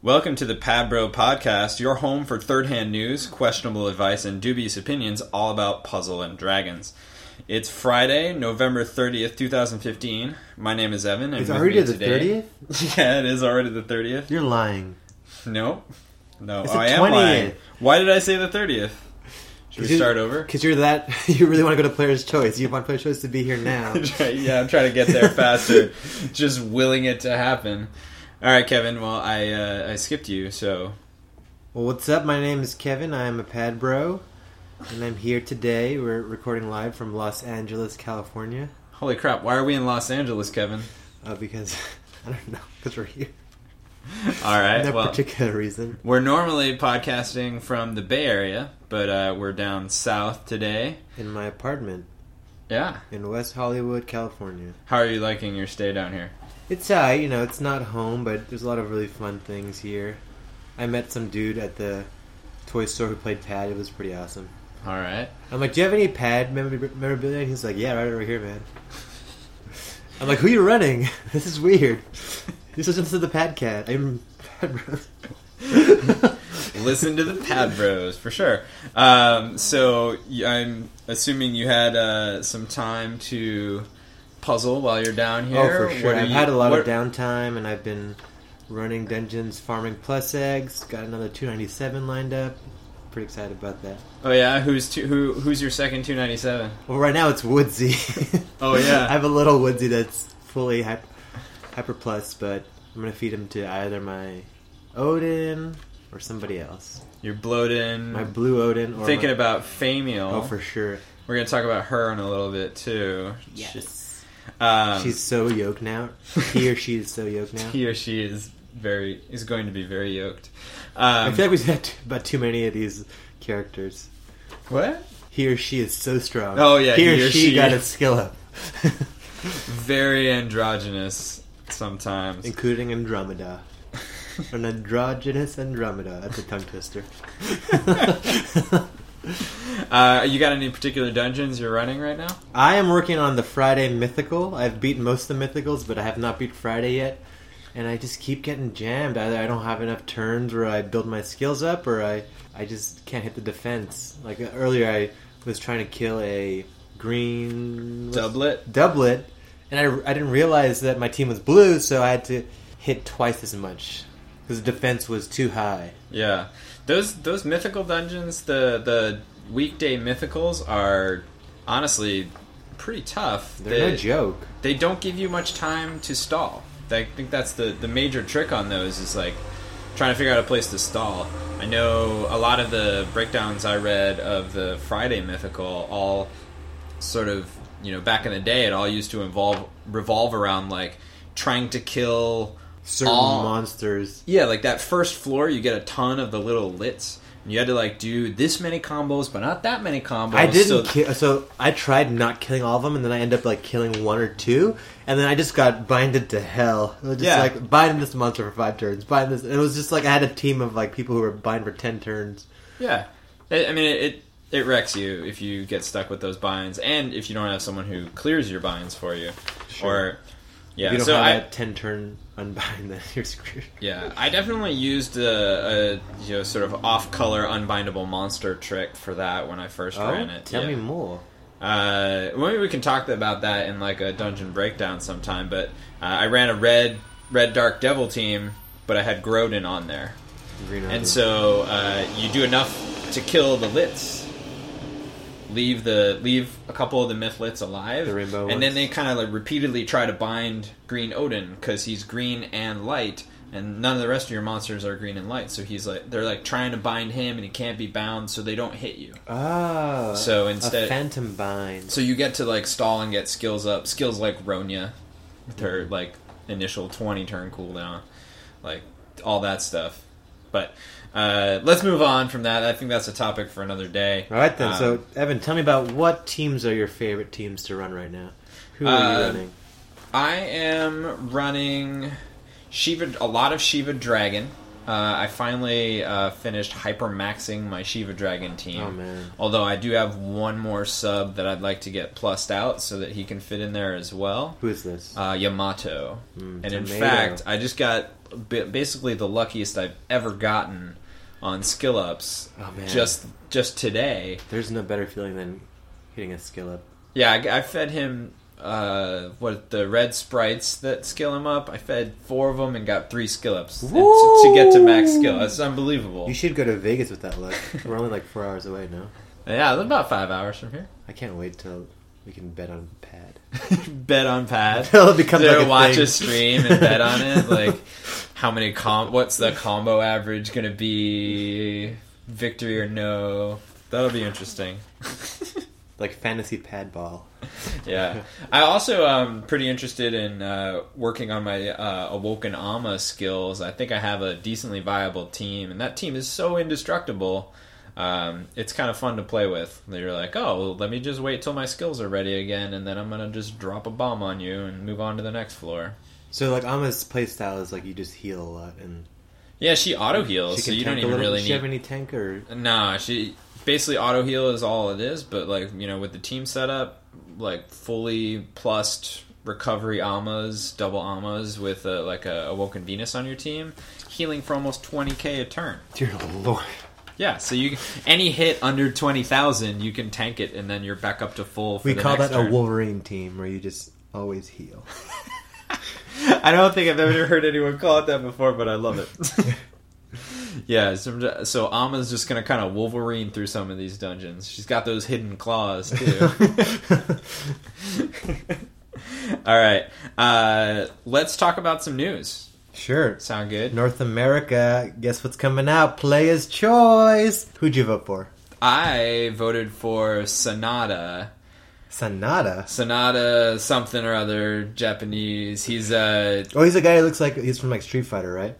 Welcome to the Pad Bro Podcast, your home for third hand news, questionable advice, and dubious opinions all about puzzle and dragons. It's Friday, November 30th, 2015. My name is Evan. And It's already the today- yeah, it is already the 30th. You're lying. No. No, It's oh, I am lying. Why did I say the 30th? Should we start over? Because you're that. You really want to go to Player's Choice. You want Player's Choice to be here now. yeah, I'm trying to get there faster. Just willing it to happen. All right, Kevin. Well, I uh, I skipped you, so well, what's up? My name is Kevin. I am a pad bro, and I'm here today. We're recording live from Los Angeles, California. holy crap! Why are we in Los Angeles, Kevin? Uh, because I don't know. Because we're here. All right. no well, particular reason. we're normally podcasting from the Bay Area, but uh, we're down south today. In my apartment Yeah. in West Hollywood, California. How are you liking your stay down here? It's uh, you know, it's not home, but there's a lot of really fun things here. I met some dude at the toy store who played pad. It was pretty awesome. All right. I'm like, do you have any pad memor- memorabilia? And he's like, yeah, right over here, man. I'm like, who are you running? This is weird. This is just the pad cat. I'm pad bro. Listen to the Pad Bros for sure. Um, so I'm assuming you had uh, some time to puzzle while you're down here. Oh, for sure. What I've you- had a lot what- of downtime, and I've been running dungeons, farming plus eggs. Got another 297 lined up. Pretty excited about that. Oh yeah, who's two, who? Who's your second 297? Well, right now it's Woodsy. Oh, yeah. I have a little Woodsy that's fully hyper, hyper plus, but I'm gonna feed him to either my Odin or somebody else. You're bloated. My blue Odin. Or thinking my- about Famiel. Oh, for sure. We're gonna talk about her in a little bit too. Yes. Um, She's so yoked now. He or she is so yoked now. he or she is very is going to be very yoked. I Um, feel like we've had about too many of these characters. what? He or she is so strong. Oh, yeah, He, he or, or she, she. got a skill up. Very androgynous sometimes. Including Andromeda. An androgynous Andromeda. That's a tongue twister. Uh, you got any particular dungeons you're running right now? I am working on the Friday Mythical. I've beaten most of the Mythicals, but I have not beat Friday yet. And I just keep getting jammed. Either I don't have enough turns where I build my skills up, or I, I just can't hit the defense. Like uh, earlier, I was trying to kill a green Doublet. doublet, and I, I didn't realize that my team was blue, so I had to hit twice as much because the defense was too high. Yeah, those those mythical dungeons, the the weekday mythicals are honestly pretty tough. They're they, no joke. they don't give you much time to stall. I think that's the the major trick on those is like trying to figure out a place to stall. I know a lot of the breakdowns I read of the Friday mythical all sort of you know back in the day it all used to involve revolve around like trying to kill Certain all- monsters. yeah, like that first floor, you get a ton of the little lits. And you had to like do this many combos, but not that many combos. I didn't so- kill. So I tried not killing all of them, and then I ended up like killing one or two, and then I just got binded to hell. Just Yeah. like bind this monster for five turns, bind this. It was just like I had a team of like people who were bind for ten turns. Yeah, I I mean it, it. It wrecks you if you get stuck with those binds, and if you don't have someone who clears your binds for you, Sure. or yeah. if you don't so have I that ten turn unbind, then you're screwed. yeah I definitely used a, a you know sort of off color unbindable monster trick for that when I first ran it. Oh, tell yeah. me more. Uh, maybe we can talk about that in like a dungeon breakdown sometime. But uh, I ran a red red dark devil team, but I had Grodin on there, Green and so uh, you do enough to kill the lits. Leave the leave a couple of the mythlets alive, The rainbow and ones. then they kind of like repeatedly try to bind Green Odin because he's green and light, and none of the rest of your monsters are green and light. So he's like they're like trying to bind him, and he can't be bound, so they don't hit you. oh, So instead- a phantom bind. So you get to like stall and get skills up. Skills like Ronya, with her like initial twenty turn cooldown, like all that stuff. But uh, let's move on from that. I think that's a topic for another day. All right then. Um, so Evan, tell me about what teams are your favorite teams to run right now. Who are you Uh, running? I am running Shiva, a lot of Shiva Dragon. Uh, I finally uh, finished hypermaxing my Shiva Dragon team. Oh man. Although I do have one more sub that I'd like to get plussed out so that he can fit in there as well. Who is this? Uh, Yamato. Mm, and in fact, I just got basically the luckiest I've ever gotten on skill ups oh man. just just today. there's no better feeling than hitting a skill up. Yeah, I, I fed him uh, what the red sprites that skill him up. I fed four of them and got three skill ups to, to get to max skill. That's unbelievable. You should go to Vegas with that luck. We're only like four hours away now. Yeah, about five hours from here. I can't wait till we can bet on pad. bet on pad. It'll become to like a watch a stream and bet on it. Like, how many com? What's the combo average going to be? Victory or no? That'll be interesting. like fantasy pad ball. yeah. I also am pretty interested in uh, working on my uh, Awoken Ama skills. I think I have a decently viable team, and that team is so indestructible. Um, it's kind of fun to play with. You're like, oh, well, let me just wait till my skills are ready again, and then I'm gonna just drop a bomb on you and move on to the next floor. So like Ama's playstyle is like you just heal a lot and Yeah, she auto heals, so you don't even really Does she have need. any tank or Nah, she basically auto heal is all it is. But like you know, with the team setup, like fully plussed recovery amas, double amas with uh like a awoken Venus on your team, healing for almost twenty k a turn. dear lord. Yeah, so you any hit under twenty thousand, you can tank it, and then you're back up to full. For We call that turn. a Wolverine team where you just always heal. I don't think I've ever heard anyone call it that before, but I love it. yeah, so, so Ama's just gonna kind of Wolverine through some of these dungeons. She's got those hidden claws too. All right, uh, let's talk about some news. sure. Sound good? North America, guess what's coming out? Player's choice. Who'd you vote for? I voted for Sonata. Sonata. Sonata something or other Japanese. He's uh Oh, he's a guy who looks like he's from like Street Fighter, right?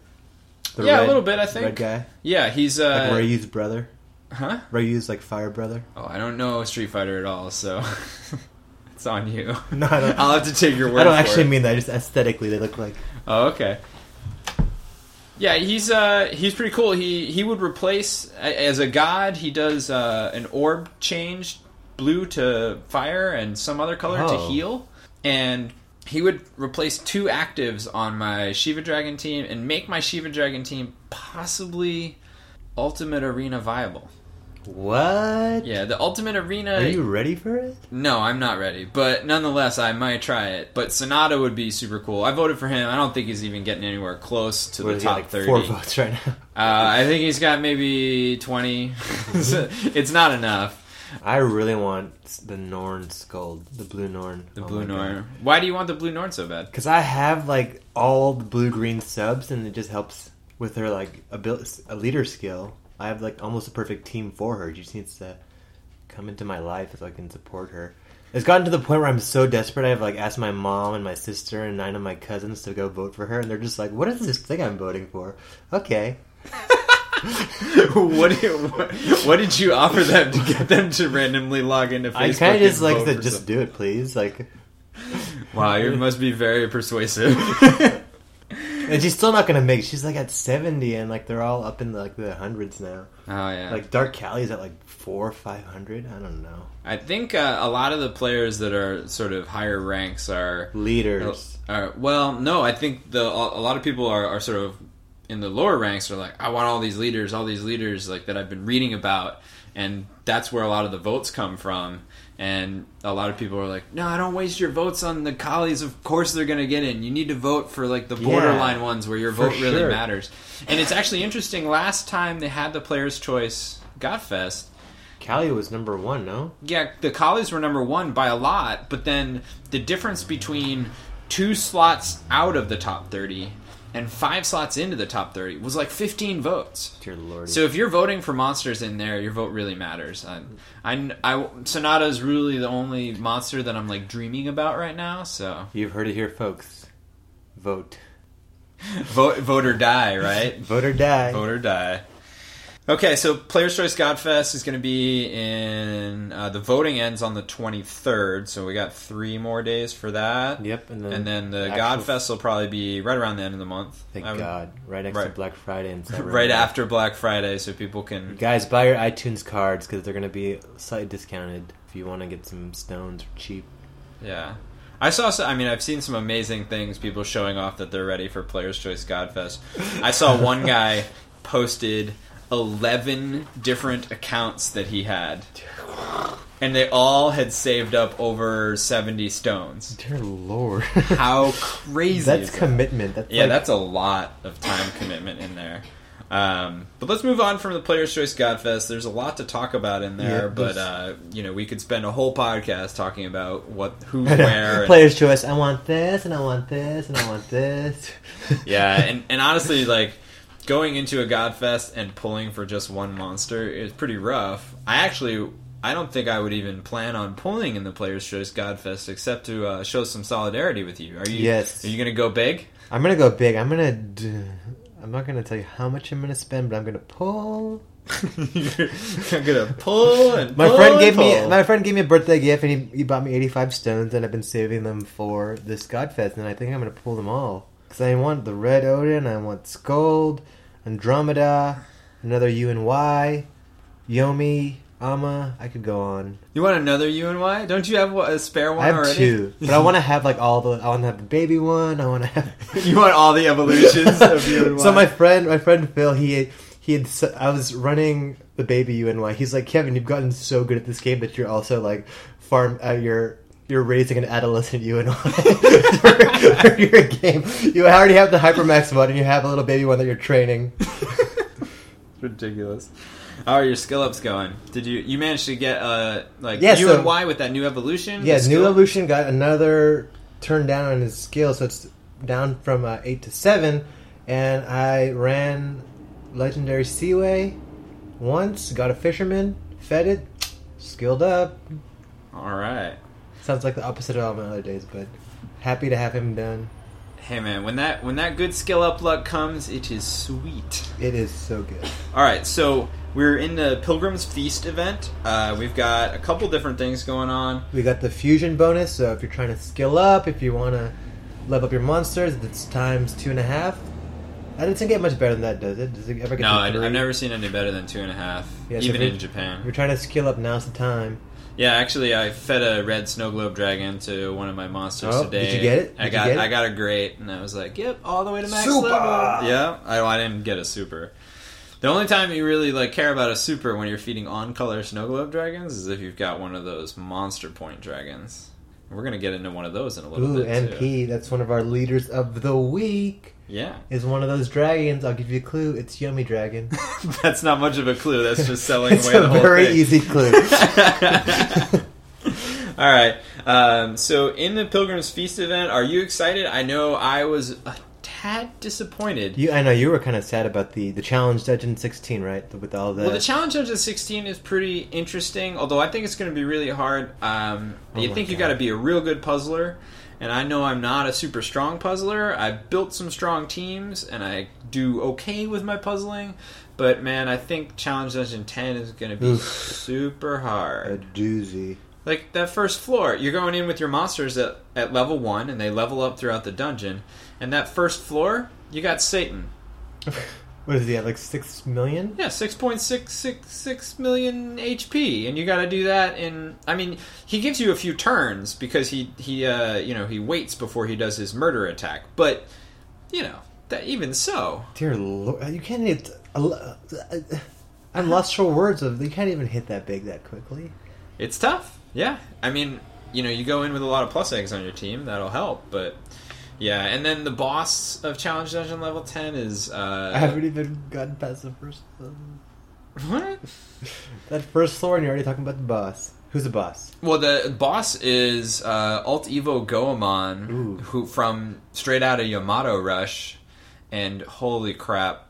The yeah, red- a little bit I think. Red guy, Yeah, he's like uh Ryu's brother. huh? Ryu's like fire brother. Oh, I don't know Street Fighter at all, so it's on you. No, I don't. I'll have to take your word. I don't actually it. mean that. Just aesthetically, they look like. Oh, okay. Yeah, he's uh he's pretty cool. He he would replace as a god. He does uh, an orb change, blue to fire and some other color to Oh. heal, and he would replace two actives on my Shiva Dragon team and make my Shiva Dragon team possibly Ultimate Arena viable. What? Yeah, the Ultimate Arena. Are you ready for it? No, I'm not ready. But nonetheless, I might try it. But Sonata would be super cool. I voted for him. I don't think he's even getting anywhere close to What the is he top like 30. Four votes right now. Uh, I think he's got maybe 20. it's not enough. I really want the Norn skull, the blue Norn. The oh Blue Norn. Why do you want the Blue Norn so bad? Because I have like all the blue green subs, and it just helps with her like a abil- a leader skill. I have like almost a perfect team for her. She just needs to come into my life so I can support her. It's gotten to the point where I'm so desperate. I've like asked my mom and my sister and nine of my cousins to go vote for her, and they're just like, "What is this thing I'm voting for?" Okay, what, you, what, what did you offer them to get them to randomly log into Facebook? I kind of just like to just something? do it, please. Like, Wow, you must be very persuasive. and she's still not gonna make. She's like at seventy, and like they're all up in the, like the hundreds now. oh, yeah. Like Dark Kali's at like four or five hundred. I don't know. I think uh, a lot of the players that are sort of higher ranks are Leaders. Uh, well, no, I think the a lot of people are, are sort of in the lower ranks are like, I want all these leaders, all these leaders like that I've been reading about, and that's where a lot of the votes come from. And a lot of people are like, No, I don't waste your votes on the Kalis. Of course they're going to get in. You need to vote for like the Yeah, borderline ones where your vote really sure. matters. And it's actually interesting. Last time they had the Players' Choice Godfest, Kali was number one. No, yeah, the Kalis were number one by a lot, but then the difference between two slots out of the top 30 and five slots into the top 30 was like 15 votes. dear lord. So if you're voting for monsters in there, your vote really matters. I, I, I, Sonata is really the only monster that I'm like dreaming about right now. So you've heard it here, folks. Vote, vote, vote or die, right? vote or die. vote or die. Okay, so Players Choice Godfest is going to be in uh, the voting ends on the 23rd, so we got three more days for that. Yep, and then, And then the actual- Godfest will probably be right around the end of the month. Thank would- God, right next right. to Black Friday and Cyber Right after Black Friday, so people can. Guys, buy your iTunes cards because they're going to be slightly discounted if you want to get some stones for cheap. Yeah. I saw. Some, I mean, I've seen some amazing things. People showing off that they're ready for Players Choice Godfest. I saw one guy posted eleven different accounts that he had, and they all had saved up over seventy stones. Dear Lord, How crazy! that's is that? commitment. That's Yeah, like- that's a lot of time commitment in there. Um, but let's move on from the Players Choice Godfest. There's a lot to talk about in there, Yeah, but uh, you know we could spend a whole podcast talking about what who's where. and- Player's choice. I want this, and I want this, and I want this. yeah, and, and honestly, like going into a Godfest and pulling for just one monster is pretty rough. I actually, I don't think I would even plan on pulling in the Players Choice Godfest except to uh, show some solidarity with you. Are you? Yes. Are you gonna go big? I'm gonna go big. I'm gonna. D- I'm not gonna tell you how much I'm gonna spend, but I'm gonna pull. I'm gonna pull and My pull friend and gave me my friend gave me a birthday gift, and he, he bought me 85 stones, and I've been saving them for this Godfest, and I think I'm gonna pull them all because I want the Red Odin, I want Skuld, Andromeda, another U and Y, Yomi, Ama. I could go on. You want another UNY? Don't you have what, a spare one I have already? two, but I want to have like all the. I want to have the baby one. I want to have. you want all the evolutions of UNY? So my friend, my friend Phil, he he had. I was running the baby UNY. He's like, Kevin, you've gotten so good at this game that you're also like farm. Uh, you're you're raising an adolescent UNY for, for your game. You already have the hypermax one, and you have a little baby one that you're training. ridiculous. How are your skill ups going? Did you you managed to get uh like Yeah, U so- and Y with that new evolution? Yeah, new evolution got another turn down on his skill, so it's down from uh, eight to seven. And I ran legendary Seaway once, got a fisherman, fed it, skilled up. All right. Sounds like the opposite of all my other days, but happy to have him done. Hey man, when that when that good skill up luck comes, it is sweet. It is so good. All right, so we're in the Pilgrim's Feast event. Uh, we've got a couple different things going on. We got the fusion bonus, so if you're trying to skill up, if you want to level up your monsters, it's times two and a half. That doesn't get much better than that, does it? Does it ever get No, to I? I've never seen any better than two and a half, Yeah, even you're- in Japan. If you're trying to skill up, now's the time. Yeah, actually, I fed a red snow globe dragon to one of my monsters Oh, today. did you get it? I Did you got it? I got a great, and I was like, "Yep, all the way to max Super! level." Yeah, I, I didn't get a super. The only time you really like care about a super when you're feeding on color snow globe dragons is if you've got one of those monster point dragons. We're gonna get into one of those in a little Ooh, bit too. MP, that's one of our leaders of the week. Yeah, Is one of those dragons. I'll give you a clue. It's Yomi Dragon. that's not much of a clue. That's just selling it's away a the whole very thing. easy clue. All right. Um, so in the Pilgrim's Feast event, are you excited? I know I was a tad disappointed. you, I know you were kind of sad about the the challenge dungeon 16, right? With all the, Well, the challenge the 16 is pretty interesting, although I think it's going to be really hard. Um, Oh you think you God. got to be a real good puzzler, and I know I'm not a super strong puzzler. I've built some strong teams, and I do okay with my puzzling. But man, I think Challenge Dungeon 10 is going to be Oof. super hard. a doozy. Like that first floor, you're going in with your monsters at, at level one, and they level up throughout the dungeon. And that first floor, you got Satan. What is he at? Like six million? Yeah, six point six six six million HP, and you got to do that in. I mean, he gives you a few turns because he he uh, you know he waits before he does his murder attack. But you know that even so, Dear Lord, uh, you can't hit. Uh, uh, I'm lost for words. Of you can't even hit that big that quickly. it's tough. Yeah, I mean, you know, you go in with a lot of plus eggs on your team, that'll help. But yeah, and then the boss of Challenge Dungeon level ten is uh, I haven't even gotten past the first. what? That first floor, and you're already talking about the boss. Who's the boss? Well, the boss is uh, Alt Evo Goemon, Ooh. who from straight out of Yamato Rush, and holy crap,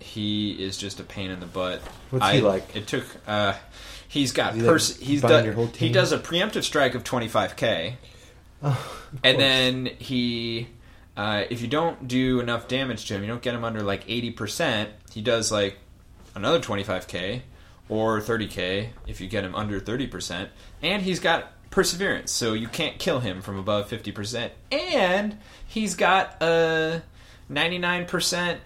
he is just a pain in the butt. What's he I- like? It took. Uh, he's got Is he, like, he's done, he does a preemptive strike of twenty five k, Oh, and course. then he. Uh, if you don't do enough damage to him, you don't get him under like eighty percent. He does like another 25k or 30k if you get him under 30%. And he's got perseverance, so you can't kill him from above 50%. And he's got a 99%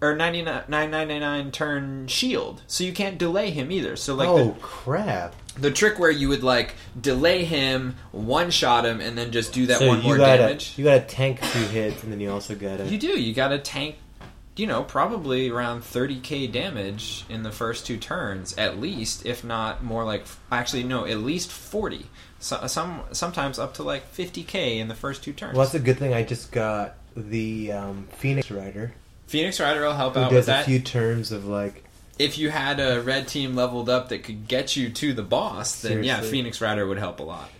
or 99 999 turn shield, so you can't delay him either. So like oh the, crap! The trick where you would like delay him, one shot him, and then just do that so one more gotta damage. you gotta tank two hits, and then you also gotta. You do. You got to tank, you know, probably around 30k damage in the first two turns, at least, if not more like. Actually, no, at least 40. So, some sometimes up to like 50k in the first two turns. well, that's a good thing. I just got the um, Phoenix Rider, Phoenix Rider will help who out with does a that. few turns of like. If you had a red team leveled up that could get you to the boss, then yeah, Phoenix Rider would help a lot.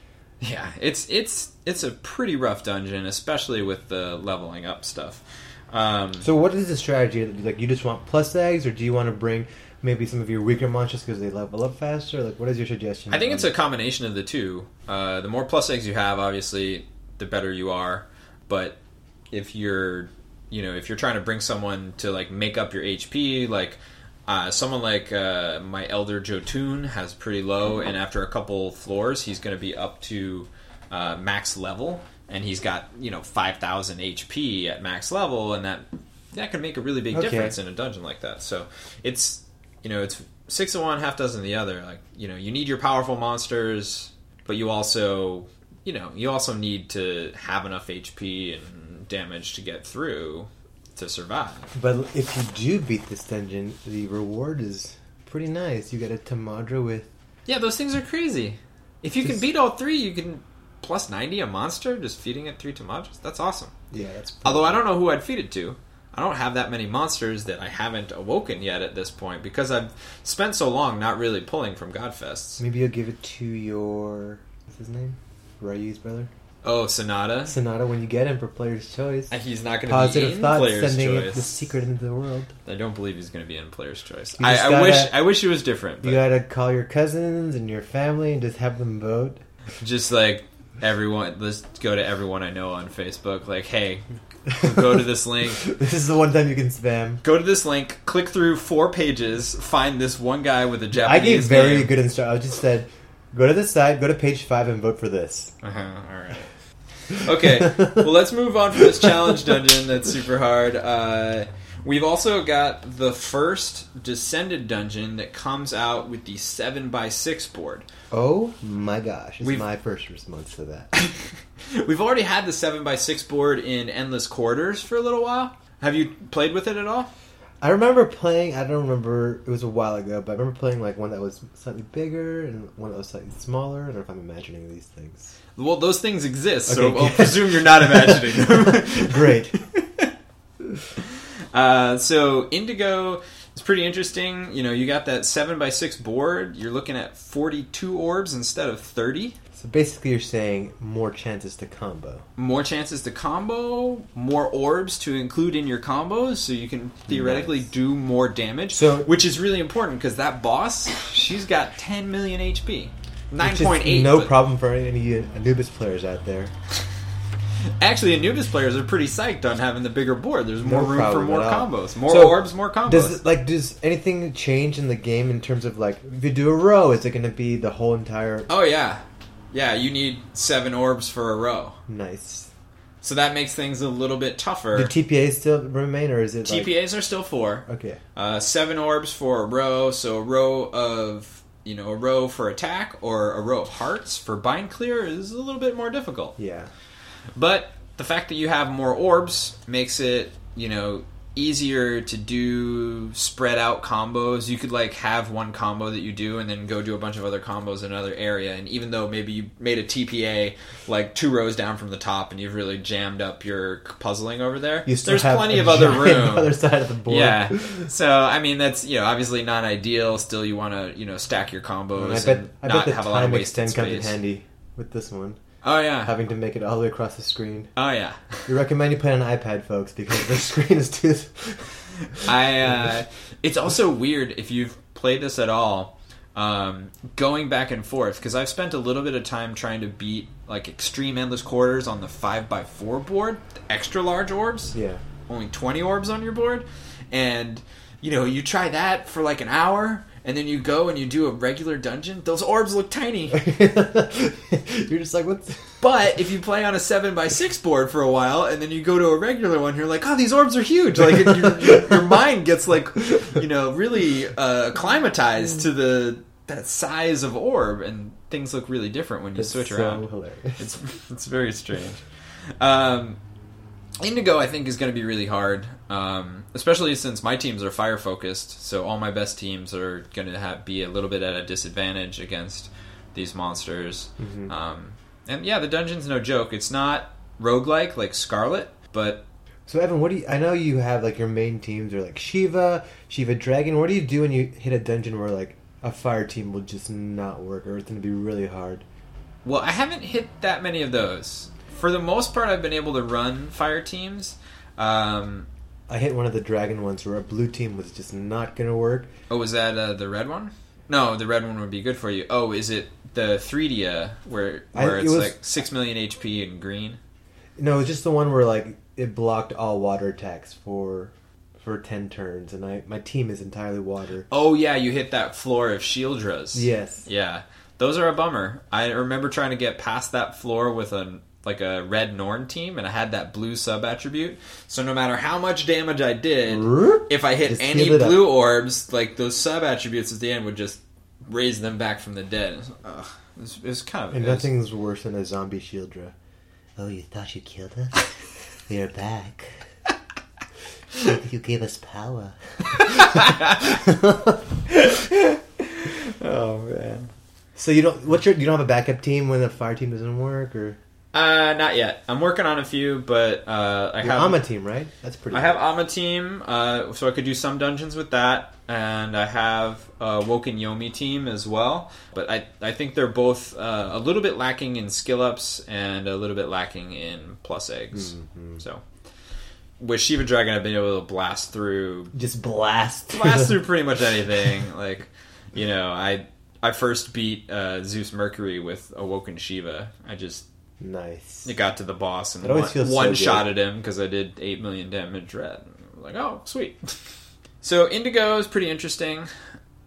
Yeah, it's it's it's a pretty rough dungeon, especially with the leveling up stuff. Um, So, what is the strategy? Like, you just want plus eggs, or do you want to bring maybe some of your weaker monsters because they level up faster? Like, what is your suggestion? I think it's a combination of the two. Uh, the more plus eggs you have, obviously, the better you are. But if you're, you know, if you're trying to bring someone to like make up your HP, like uh, someone like uh, my Elder Jotun has pretty low, and after a couple floors, he's going to be up to uh, max level, and he's got you know five thousand HP at max level, and that that could make a really big Okay. difference in a dungeon like that. So it's you know it's six of one, half dozen of the other. Like you know you need your powerful monsters, but you also you know you also need to have enough HP and damage to get through to survive. But if you do beat this dungeon, the reward is pretty nice. You get a Tamadra with. Yeah, those things are crazy. If you can beat all three, you can plus ninety a monster just feeding it three Tamadras. That's awesome. Yeah, that's. Although I don't know who I'd feed it to. I don't have that many monsters that I haven't awoken yet at this point because I've spent so long not really pulling from Godfests. Maybe you'll give it to your. What's his name? Ryu's brother? Oh, Sonata. Sonata when you get him for player's choice. He's not going to be Positive in thoughts, Player's sending Choice. the secret into the world. I don't believe he's going to be in Player's Choice. I, gotta- wish I wish it was different. But You gotta call your cousins and your family and just have them vote. just like everyone, let's go to everyone I know on Facebook. Like, hey, go to this link. this is the one time you can spam. Go to this link. Click through four pages. Find this one guy with a Japanese I gave very name. good instructions. I just said, go to this side, go to page five, and vote for this. Uh-huh, all right. Okay, well, let's move on from this challenge dungeon that's super hard. Uh, we've also got the first Descended dungeon that comes out with the 7x6 board. Oh my gosh! It's We've- my first response to that. We've already had the 7x6 board in Endless Corridors for a little while. Have you played with it at all? I remember playing. I don't remember. It was a while ago, but I remember playing like one that was slightly bigger and one that was slightly smaller. I don't know if I'm imagining these things. Well, those things exist, so Okay, I'll presume you're not imagining them. Great. Uh, so Indigo is pretty interesting. You know, you got that seven by six board. You're looking at 42 orbs instead of 30. So basically, you're saying more chances to combo. More chances to combo, more orbs to include in your combos, so you can theoretically Nice. do more damage. So- which is really important because that boss, she's got 10 million HP. 9.8. No but- problem for any Anubis players out there. Actually, Anubis players are pretty psyched on having the bigger board. There's more No room for more combos, more So, orbs, more combos. Does like does anything change in the game in terms of like if you do a row, is it going to be the whole entire oh yeah, yeah. You need seven orbs for a row. nice? So that makes things a little bit tougher. Do TPAs still remain, or is it like, TPAs are still four. okay? Uh, seven orbs for a row. So a row of you know a row for attack or a row of hearts for bind clear is a little bit more difficult. Yeah, But the fact that you have more orbs makes it you know easier to do spread out combos. You could like have one combo that you do and then go do a bunch of other combos in another area. And even though maybe you made a TPA like two rows down from the top and you've really jammed up your puzzling over there, you still there's plenty of other room. other side of the board. Yeah. So I mean that's you know obviously not ideal. Still you want to you know stack your combos. And I bet and I not bet the have a lot of time wasted extend comes in handy with this one, Oh yeah. having to make it all the way across the screen. Oh yeah. We recommend you play on an iPad, folks, because the screen is too. I. Uh, it's also weird if you've played this at all. Um, going back and forth because I've spent a little bit of time trying to beat like extreme endless corridors on the five x four board, extra large orbs. yeah. only 20 orbs on your board and you know, you try that for like an hour, and then you go and you do a regular dungeon. Those orbs look tiny. You're just like, what's. But if you play on a seven by six board for a while, and then you go to a regular one, you're like, "Oh, these orbs are huge!" Like your, your, your mind gets like, you know, really uh, acclimatized to the that size of orb, and things look really different when you It's switch so around. hilarious. It's it's very strange. Um, Indigo, I think, is going to be really hard, um, especially since my teams are fire focused. So all my best teams are going to be a little bit at a disadvantage against these monsters. Mm-hmm. Um, and yeah, the dungeon's no joke. It's not roguelike like Scarlet, but So Evan, what do you? I know you have like your main teams are like Shiva, Shiva Dragon. What do you do when you hit a dungeon where like a fire team will just not work, or it's going to be really hard? well, I haven't hit that many of those. For the most part, I've been able to run fire teams. Um, I hit one of the dragon ones where a blue team was just not going to work. Oh, was that uh, the red one? No, the red one would be good for you. Oh, is it the 3D where I- where it it's was- like six million HP and green? No, it was just the one where like it blocked all water attacks for for ten turns, and I my team is entirely water. Oh yeah, you hit that floor of Shieldras. Yes. Yeah, those are a bummer. I remember trying to get past that floor with a like a red Norn team, and I had that blue sub attribute. So no matter how much damage I did, if I hit Just any it up. blue orbs, like those sub attributes at the end would just raise them back from the dead. Ugh, it was, kind of And it nothing's worse than a zombie Shieldra. Oh, you thought you killed us? We're back. you gave us power. Oh man. So you don't? What's your? You don't have a backup team when the fire team doesn't work, or Uh, not yet. I'm working on a few, but uh, I your have Ama team, right? That's pretty. I have Ama team, uh, so I could do some dungeons with that, and I have a Woken Yomi team as well. But I I think they're both uh, a little bit lacking in skill ups and a little bit lacking in plus eggs. Mhm. So with Shiva Dragon, I've been able to blast through just blast. blast through pretty much anything. Like, you know, I I first beat uh, Zeus Mercury with Awoken Shiva. I just nice. it got to the boss and one, so one shot at him because I did eight million damage red. Like, oh, sweet. so Indigo is pretty interesting.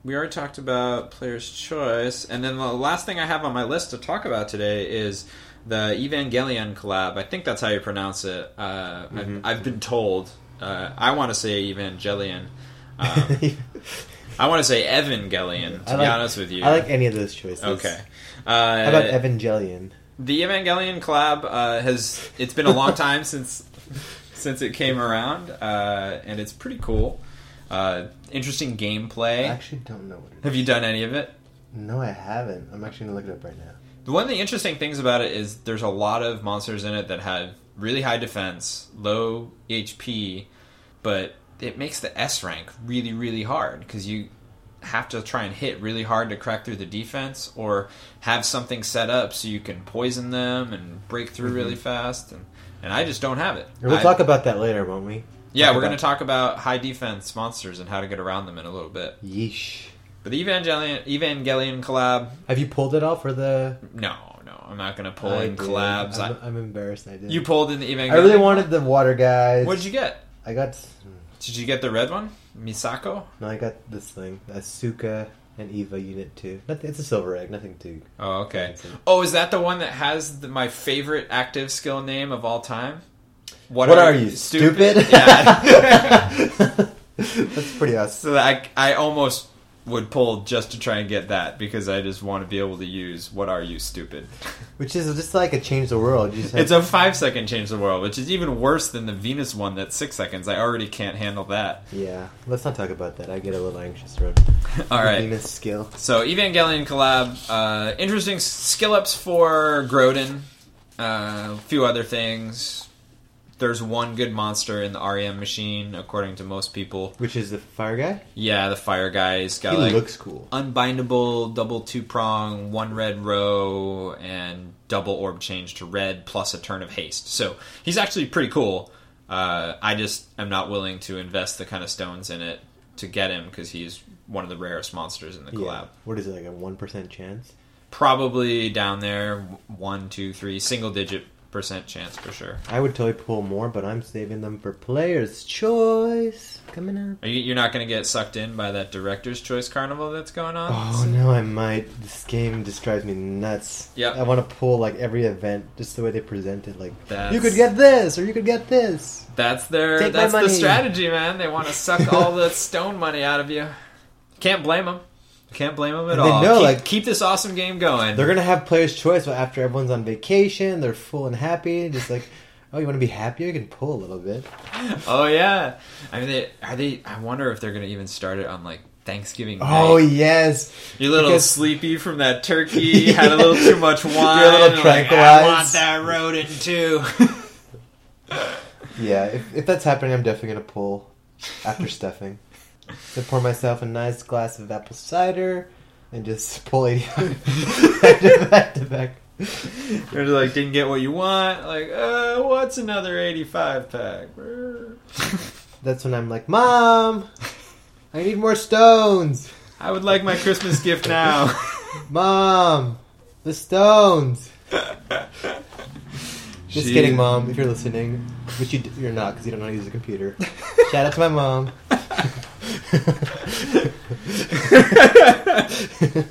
We already talked about player's choice, and then the last thing I have on my list to talk about today is the Evangelion collab. I think that's how you pronounce it. Uh, Mm-hmm. I've, I've been told. Uh, I want to say Evangelion. Um, I want to say Evangelion. To I be honest with you, I like any of those choices. Okay. Uh, How about Evangelion? The Evangelion collab uh, has it's been a long time since since it came around, uh, and it's pretty cool. Uh, interesting gameplay. I actually don't know what it is. Have you done any of it? No, I haven't. I'm actually gonna look it up right now. One of the interesting things about it is there's a lot of monsters in it that have really high defense, low HP, but it makes the S rank really, really hard because you have to try and hit really hard to crack through the defense or have something set up so you can poison them and break through really mm-hmm. fast. And, and I just don't have it. We'll I- talk about that later, won't we? yeah, talk we're going to talk about high defense monsters and how to get around them in a little bit. Yeesh. But the Evangelion, Evangelion collab, Have you pulled it off for the no, no, I'm not going to pull I in did. collabs. I'm, I'm embarrassed. I did. You pulled in the Evangelion. I really wanted the water guys. What did you get? I got. Did you get the red one, Misako? No, I got this thing. Asuka and Eva Unit Two. Nothing, it's a silver egg. Nothing too. Oh, okay. Oh, is that the one that has the, my favorite active skill name of all time? What, what are, you stupid? yeah. That's pretty awesome. so I, I almost would pull just to try and get that because I just want to be able to use "What are you stupid?" Which is just like a change the world. It's a five second change the world, which is even worse than the Venus one that's six seconds. I already can't handle that. yeah. Let's not talk about that. I get a little anxious around All. Venus skill. So Evangelion collab, uh, interesting skill ups for Grodin. Uh, a few other things. There's one good monster in the REM machine, according to most people. Which is the fire guy. Yeah, the fire guy's got he like looks cool. unbindable, double two prong, one red row, and double orb change to red plus a turn of haste. So he's actually pretty cool. Uh, I just am not willing to invest the kind of stones in it to get him because he's one of the rarest monsters in the collab. Yeah. What is it like a one percent chance? Probably down there, one, two, three, single digit percent chance for sure. I would totally pull more, but I'm saving them for players' choice coming up. Are you, you're not going to get sucked in by that director's choice carnival that's going on. Oh no, I might. This game just drives me nuts. Yep. I want to pull like every event, just the way they present it. Like That's- you could get this, or you could get this. That's their Take that's the strategy, man. They want to suck all the stone money out of you. Can't blame them. Can't blame them at And they all. know, keep, like- keep this awesome game going. They're gonna have players' choice, but after everyone's on vacation, they're full and happy. Just like, oh, you want to be happier? You can pull a little bit. oh yeah. I mean, they, are they? I wonder if they're going to even start it on like Thanksgiving. Oh night. yes, you're a little because- sleepy from that turkey. Had a little too much wine. You're a little like, I want tranquilized. that rodent too. yeah. If, if that's happening, I'm definitely gonna pull after stuffing. So pour myself a nice glass of apple cider and just pull eighty back to back to back. You're like, didn't get what you want. Like, uh, what's another 85 pack? That's when I'm like, Mom, I need more stones. I would like my Christmas gift now. Mom, the stones. Just She- kidding, Mom. If you're listening, which you, you're not because you don't know how to use a computer. Shout out to my mom.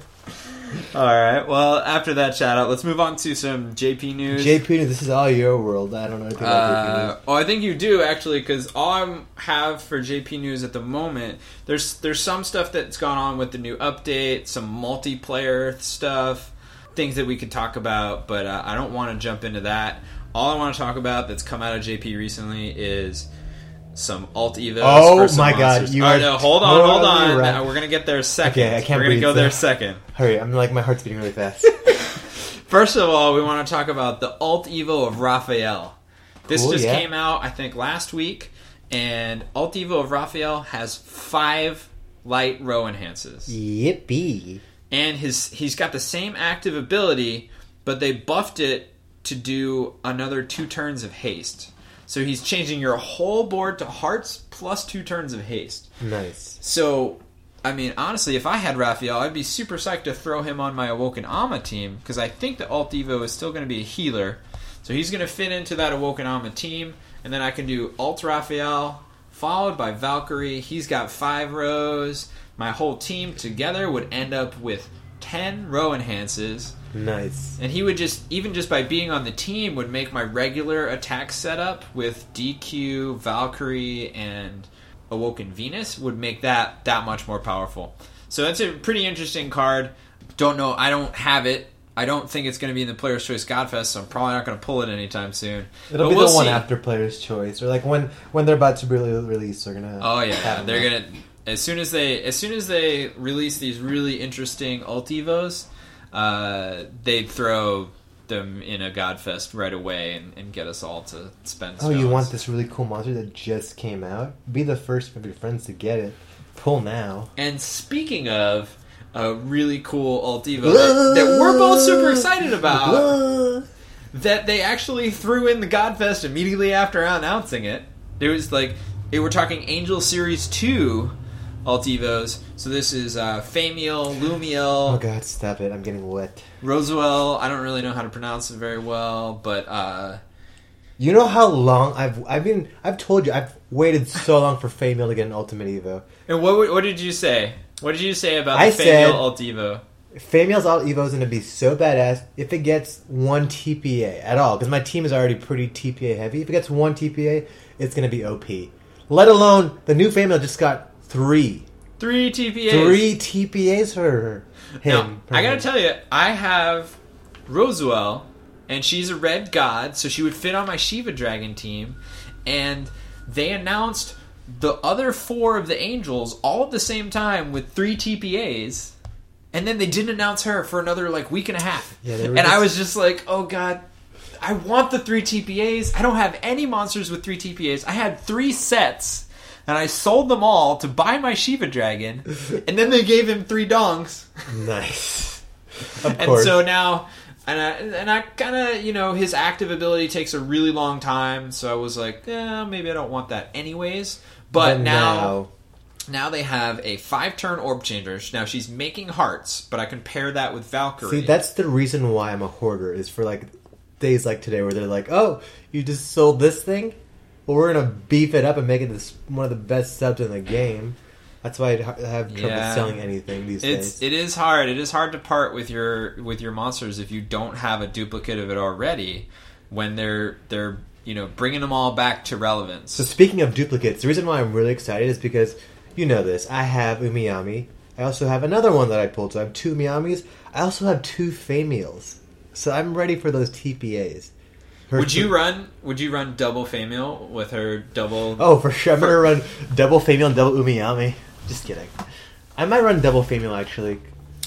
All right. Well, after that shout out, let's move on to some JP news. JP, News, this is all your world. I don't know anything about JP Uh, news. oh, I think you do actually, because all I have for JP News at the moment, there's there's some stuff that's gone on with the new update, some multiplayer stuff, things that we could talk about, but uh, I don't want to jump into that. All I want to talk about that's come out of JP recently is some alt evos. Oh my God, monsters. you All right, no, hold on, hold on. right. We're gonna get there second. Okay, I can't We're gonna breathe, go there so- second. Hurry, I'm like my heart's beating really fast. First of all, we want to talk about the Alt Evo of Raphael. This Cool, just yeah. came out, I think, last week, and Alt Evo of Raphael has five light row enhances, Yippee! and his he's got the same active ability, but they buffed it to do another two turns of haste. So he's changing your whole board to hearts plus two turns of haste. Nice. So, I mean, honestly, if I had Raphael, I'd be super psyched to throw him on my Awoken Ama team because I think the Alt Evo is still going to be a healer. So he's going to fit into that Awoken Ama team, and then I can do Alt Raphael followed by Valkyrie. He's got five rows. My whole team together would end up with 10 row enhances. Nice. And he would just, even just by being on the team, would make my regular attack setup with DQ, Valkyrie, and Awoken Venus would make that that much more powerful. So that's a pretty interesting card. Don't know, I don't have it. I don't think it's going to be in the Player's Choice Godfest, so I'm probably not going to pull it anytime soon. It'll But be we'll the one see. after Player's Choice, or like when when they're about to be released, they're gonna. Oh yeah, they're gonna as soon as they as soon as they release these really interesting Ultivos, uh, they'd throw them in a Godfest right away and, and get us all to spend. Oh, you want this really cool monster that just came out? Be the first of your friends to get it. Pull now. And speaking of a really cool Ultivo that, that we're both super excited about, that they actually threw in the Godfest immediately after announcing it. It was like they we're talking Angel Series Two Altivos. So this is uh, Famiel, Lumiel, Oh god, stop it! I'm getting wet. Roswell. I don't really know how to pronounce it very well, but uh, You know how long I've I've been I've told you I've waited so long for Famiel to get an Ultimate Evo. and what what did you say? What did you say about I the Famiel Altivo? Famiel's Alt Evo is going to be so badass if it gets one TPA at all, because my team is already pretty TPA heavy. If it gets one TPA, it's going to be OP. Let alone the new Famiel just got three, Three TPAs. three TPAs for Now, him. I gotta tell you, I have Roswell, and she's a red god, so she would fit on my Shiva Dragon team. And they announced the other four of the angels all at the same time with three TPAs, and then they didn't announce her for another like week and a half. Yeah, and I was just like, oh god. I want the three TPAs. I don't have any monsters with three TPAs. I had three sets, and I sold them all to buy my Shiva Dragon, and then they gave him three dongs. nice. Of And course. so now, and I, and I kind of, you know, his active ability takes a really long time. So I was like, yeah, maybe I don't want that anyways. But, now, now, they have a five turn orb changer. Now she's making hearts, but I can pair that with Valkyrie. see that's the reason why I'm a hoarder is for like days like today where they're like, "Oh, you just sold this thing? Well, we're gonna beef it up and make it this one of the best subs in the game." That's why I have trouble Yeah. selling anything these It's days. it is hard. It is hard to part with your with your monsters if you don't have a duplicate of it already. When they're they're you know bringing them all back to relevance. So speaking of duplicates, the reason why I'm really excited is because you know this. I have Umiyami. I also have another one that I pulled. So I have two Miyamis. I also have two Famiels. So I'm ready for those TPAs. Her- Would you run? Would you run double Famiel with her double? Oh, for sure. I'm gonna run double Famiel and double Umiyami. Just kidding. I might run double Famiel actually.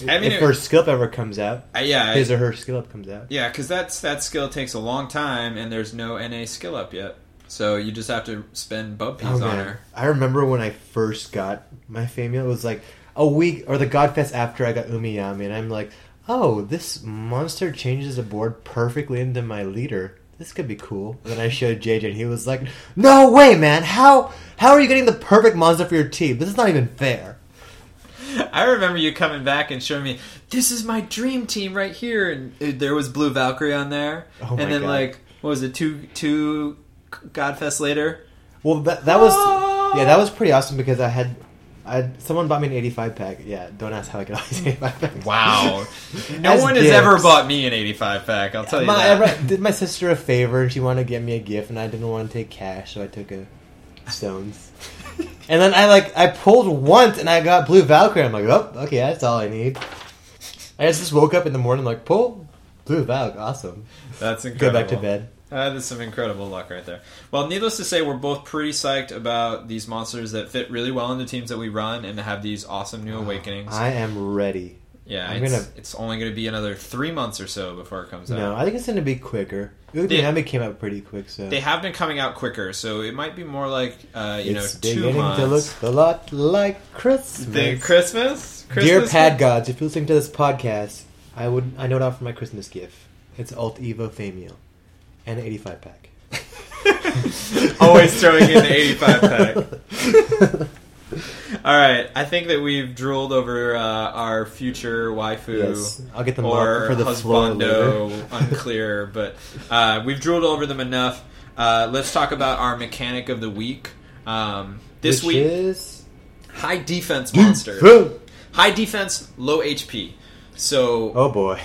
I mean, if it- her skill up ever comes out, Uh, yeah, his or her skill up comes out. yeah, because that's that skill takes a long time, and there's no NA skill up yet. So you just have to spend piece Oh, on man. her. I remember when I first got my Famiel, it was like a week or the Godfest after I got Umiyami, and I'm like, oh, this monster changes the board perfectly into my leader. This could be cool. And then I showed JJ, and he was like, "No way, man! How how are you getting the perfect monster for your team? This is not even fair." I remember you coming back and showing me this is my dream team right here, and there was Blue Valkyrie on there, Oh my and then God. like what was it two two Godfest later? Well, that that was ah! yeah, that was pretty awesome because I had. I, someone bought me an 85 pack. Yeah, don't ask how I got all these 85 packs. Wow, no As one has gifts. ever bought me an eighty five pack. I'll tell you my, that. I did my sister a favor and she wanted to get me a gift and I didn't want to take cash so I took a stones. and then I like I pulled once and I got blue Valkyrie. I'm like, oh, okay, that's all I need. I just woke up in the morning like pull blue Valk, awesome. That's incredible. Go back to bed. That is some incredible luck right there. Well, needless to say, we're both pretty psyched about these monsters that fit really well in the teams that we run and have these awesome new awakenings. I am ready. yeah, I'm it's, gonna- it's only going to be another three months or so before it comes No, out. No, I think it's gonna be quicker. Udinami came out pretty quick, so They have been coming out quicker, so it might be more like uh, you it's know two months. to look a lot like Christmas. the Christmas, Christmas Dear Pad Gods, if you're listening to this podcast, I would I know it out for my Christmas gift. It's Alt Evo Famiel and an 85 pack. Always throwing in the 85 pack. All right, I think that we've drooled over uh, our future waifu Yes, I'll get the or for the husbando, unclear, but uh, we've drooled over them enough. Uh, let's talk about our mechanic of the week. Um, this Which week, is high defense monster, high defense, low HP. So oh boy.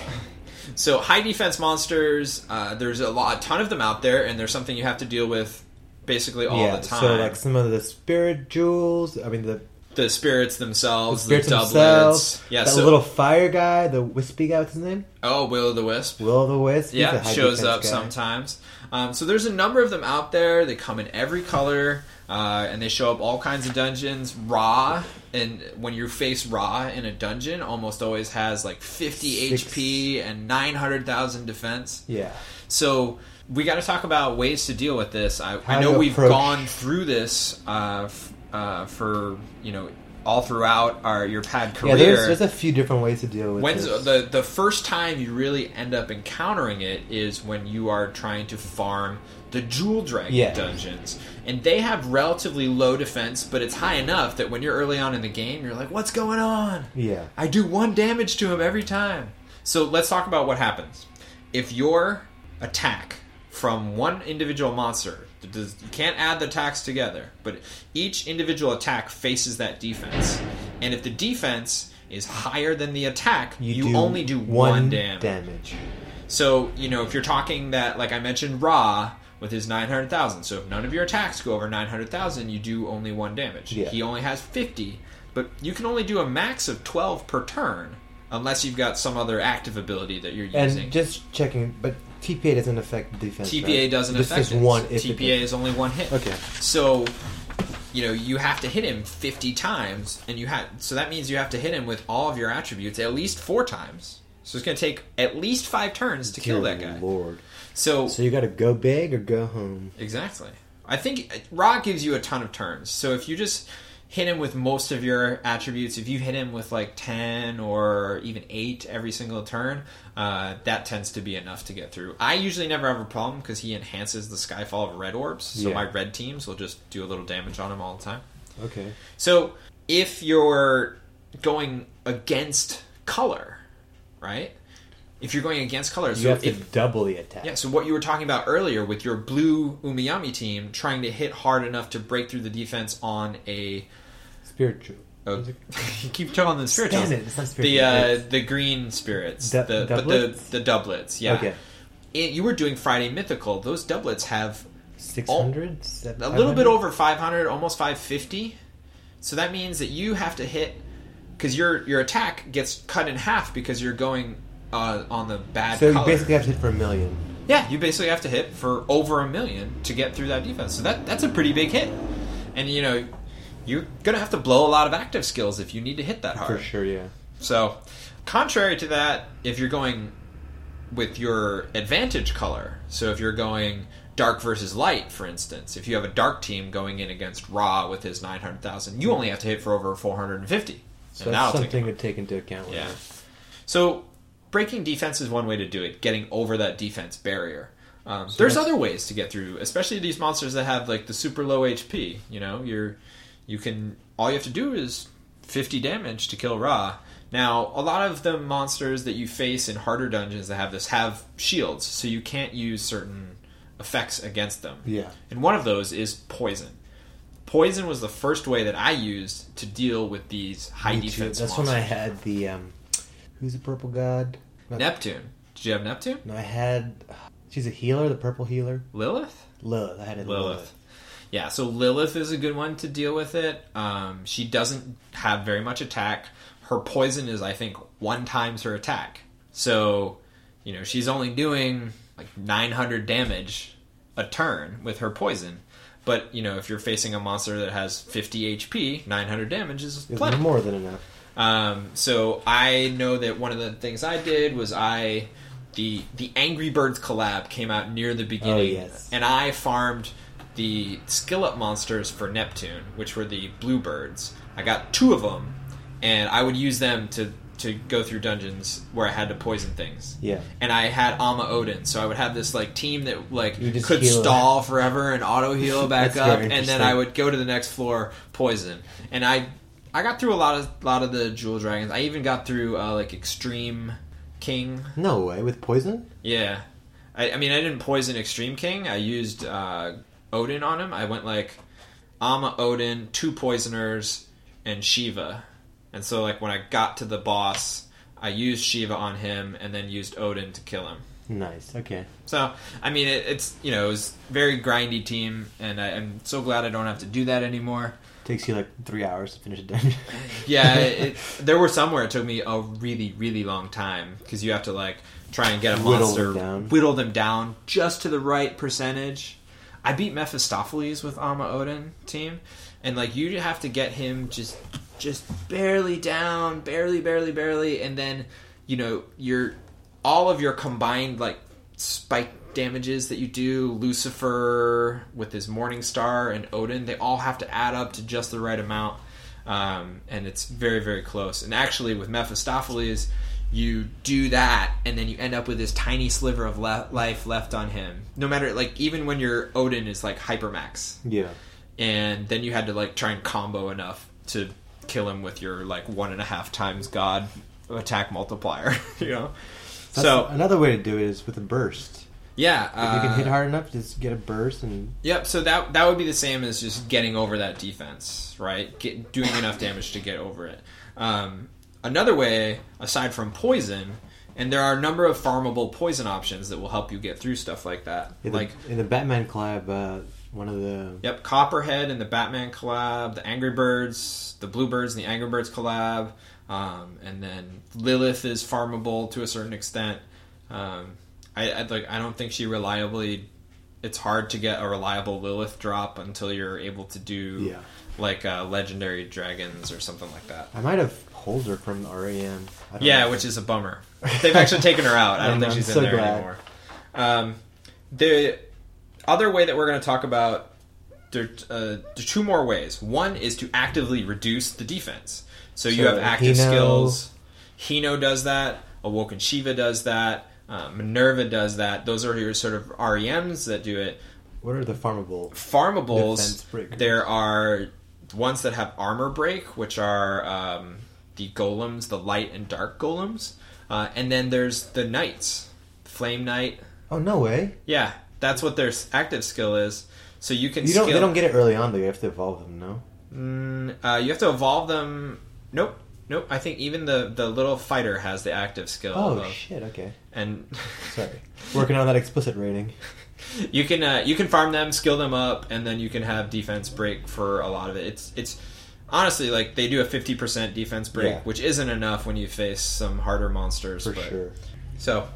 So high defense monsters, uh, there's a lot, a ton of them out there, and there's something you have to deal with basically all yeah, the time. so like some of the spirit jewels. I mean the, the spirits themselves, the, spirits doublets. themselves. Yeah, that so little fire guy, the wispy guy. What's his name? oh, Will the Wisp. Will the Wisp. Yeah, shows up guy. sometimes. Um, so there's a number of them out there. They come in every color, uh, and they show up all kinds of dungeons. Ra, and when you face Ra in a dungeon, almost always has like 50 Six. HP and 900,000 defense. Yeah. So we got to talk about ways to deal with this. I, I know we've approach- gone through this uh, f- uh, for you know all throughout our your pad career. Yeah, there's, there's a few different ways to deal with When's this. the the first time you really end up encountering it is when you are trying to farm the Jewel Dragon Yeah. dungeons, and they have relatively low defense, but it's high enough that when you're early on in the game, you're like, "What's going on? yeah. I do one damage to him every time." So let's talk about what happens if your attack from one individual monster. Does- You can't add the attacks together, but each individual attack faces that defense. And if the defense is higher than the attack, you, do only do one, damage. damage. So, you know, if you're talking that, like I mentioned, Ra with his 900,000. So if none of your attacks go over 900,000, you do only one damage. Yeah. He only has 50, but you can only do a max of 12 per turn unless you've got some other active ability that you're using. And just checking, but TPA doesn't affect defense. TPA right? doesn't this affect is one. If TPA is only one hit. Okay. So, you know, you have to hit him 50 times, and you have so that means you have to hit him with all of your attributes at least four times. So it's going to take at least five turns to kill that guy. Lord. So So you got to go big or go home. Exactly. I think Ra gives you a ton of turns. So if you just hit him with most of your attributes, if you hit him with like 10 or even 8 every single turn, uh, that tends to be enough to get through. I usually never have a problem because he enhances the Skyfall of red orbs. So Yeah. my red teams will just do a little damage on him all the time. Okay. So if you're going against color, right? if you're going against colors, You so have to if, double the attack. yeah, so what you were talking about earlier with your blue Umiyami team trying to hit hard enough to break through the defense on a Spiritual. Oh, you keep telling the spirituals. Damn it, it's not The spiritual. uh, It's- the green spirits, Du- the, but doublets? the the doublets, yeah. Okay. It- you were doing Friday Mythical. Those doublets have 600? a little bit over 500, almost 550. So that means that you have to hit because your your attack gets cut in half because you're going uh, on the bad. So you basically have to hit for a million. Yeah, you basically have to hit for over a million to get through that defense. So that that's a pretty big hit. And you know, you're gonna have to blow a lot of active skills if you need to hit that hard. For sure, yeah. So, contrary to that, if you're going with your advantage color, so if you're going dark versus light, for instance, if you have a dark team going in against Ra with his 900,000, you only have to hit for over 450. So And that's that'll take something to take into account. yeah. that. So breaking defense is one way to do it. Getting over that defense barrier. Um, there's other ways to get through, especially these monsters that have like the super low HP. You know, you're you can all you have to do is 50 damage to kill Ra. Now, a lot of the monsters that you face in harder dungeons that have this have shields, so you can't use certain effects against them. Yeah. And one of those is poison. Poison was the first way that I used to deal with these high Me too. defense That's monsters. when I had the um, who's the purple god? Not- Neptune. Did you have Neptune? No, I had. She's a healer, the purple healer. Lilith? Lilith. I had a Lilith. Lilith. Yeah, so Lilith is a good one to deal with it. Um, she doesn't have very much attack. Her poison is, I think, one times her attack. So, you know, she's only doing like 900 damage a turn with her poison. But, you know, if you're facing a monster that has 50 HP, 900 damage is It's plenty. more than enough. Um, so I know that one of the things I did was I the the Angry Birds collab came out near the beginning, Oh, yes. and I farmed the skill up monsters for Neptune, which were the bluebirds. I got two of them, and I would use them to to go through dungeons where I had to poison things. Yeah. And I had Ama Odin, so I would have this like team that like could heal it. stall forever and auto heal back up, and then. I would go to the next floor, poison, and I I got through a lot of lot of the jewel dragons. I even got through uh, like Extreme King. No way with poison. Yeah, I, I mean I didn't poison Extreme King. I used uh, Odin on him. I went like Ama Odin, two poisoners, and Shiva. And so like when I got to the boss, I used Shiva on him, and then used Odin to kill him. Nice. Okay. So I mean it, it's you know it was very grindy team, and I, I'm so glad I don't have to do that anymore. Takes you like three hours to finish a dungeon. Yeah, it, there were some where it took me a really, really long time because you have to like try and get a Whittle monster, them whittle them down just to the right percentage. I beat Mephistopheles with Ama Odin team, and like you have to get him just, just barely down, barely, barely, barely, and then you know your all of your combined like spike damages that you do, Lucifer with his Morning Star and Odin, they all have to add up to just the right amount um, and it's very very close. And actually, with Mephistopheles, you do that, and then you end up with this tiny sliver of le- life left on him. No matter like even when your Odin is like hypermax, yeah. and then you had to like try and combo enough to kill him with your like one and a half times God attack multiplier. you know, That's so another way to do it is with a burst. yeah, If you can hit uh, hard enough, just get a burst and Yep. So that that would be the same as just getting over that defense, right? Get, doing enough damage to get over it. Um, another way, aside from poison, and there are a number of farmable poison options that will help you get through stuff like that. in the, like, in the Batman collab, uh, one of the yep, Copperhead and the Batman collab, the Angry Birds, the Bluebirds and the Angry Birds collab, um, and then Lilith is farmable to a certain extent. Um, I, I like. I don't think she reliably. It's hard to get a reliable Lilith drop until you're able to do yeah. like uh, legendary dragons or something like that. I might have her from REM. Yeah, know. which is a bummer. They've actually taken her out. I don't think she's so in there glad. anymore. Um, the other way that we're going to talk about there, uh, there are two more ways. One is to actively reduce the defense. So you have active Hino- skills. Hino does that. Awoken Shiva does that. Uh, Minerva does that. Those are your sort of REMs that do it. What are the farmable? Farmables, there are ones that have armor break, which are um, the golems, the light and dark golems, uh, and then there's the knights, flame knight. Oh no way! Yeah, that's what their active skill is. So you can You don't. skill. They don't get it early on though. You have to evolve them. No. Mm, uh, you have to evolve them. Nope, nope. I think even the the little fighter has the active skill. Oh of- shit. Okay. and Sorry. Working on that explicit rating. you can uh, you can farm them, skill them up, and then you can have defense break for a lot of it. It's it's honestly like they do a fifty percent defense break, Yeah. which isn't enough when you face some harder monsters. For but- sure. So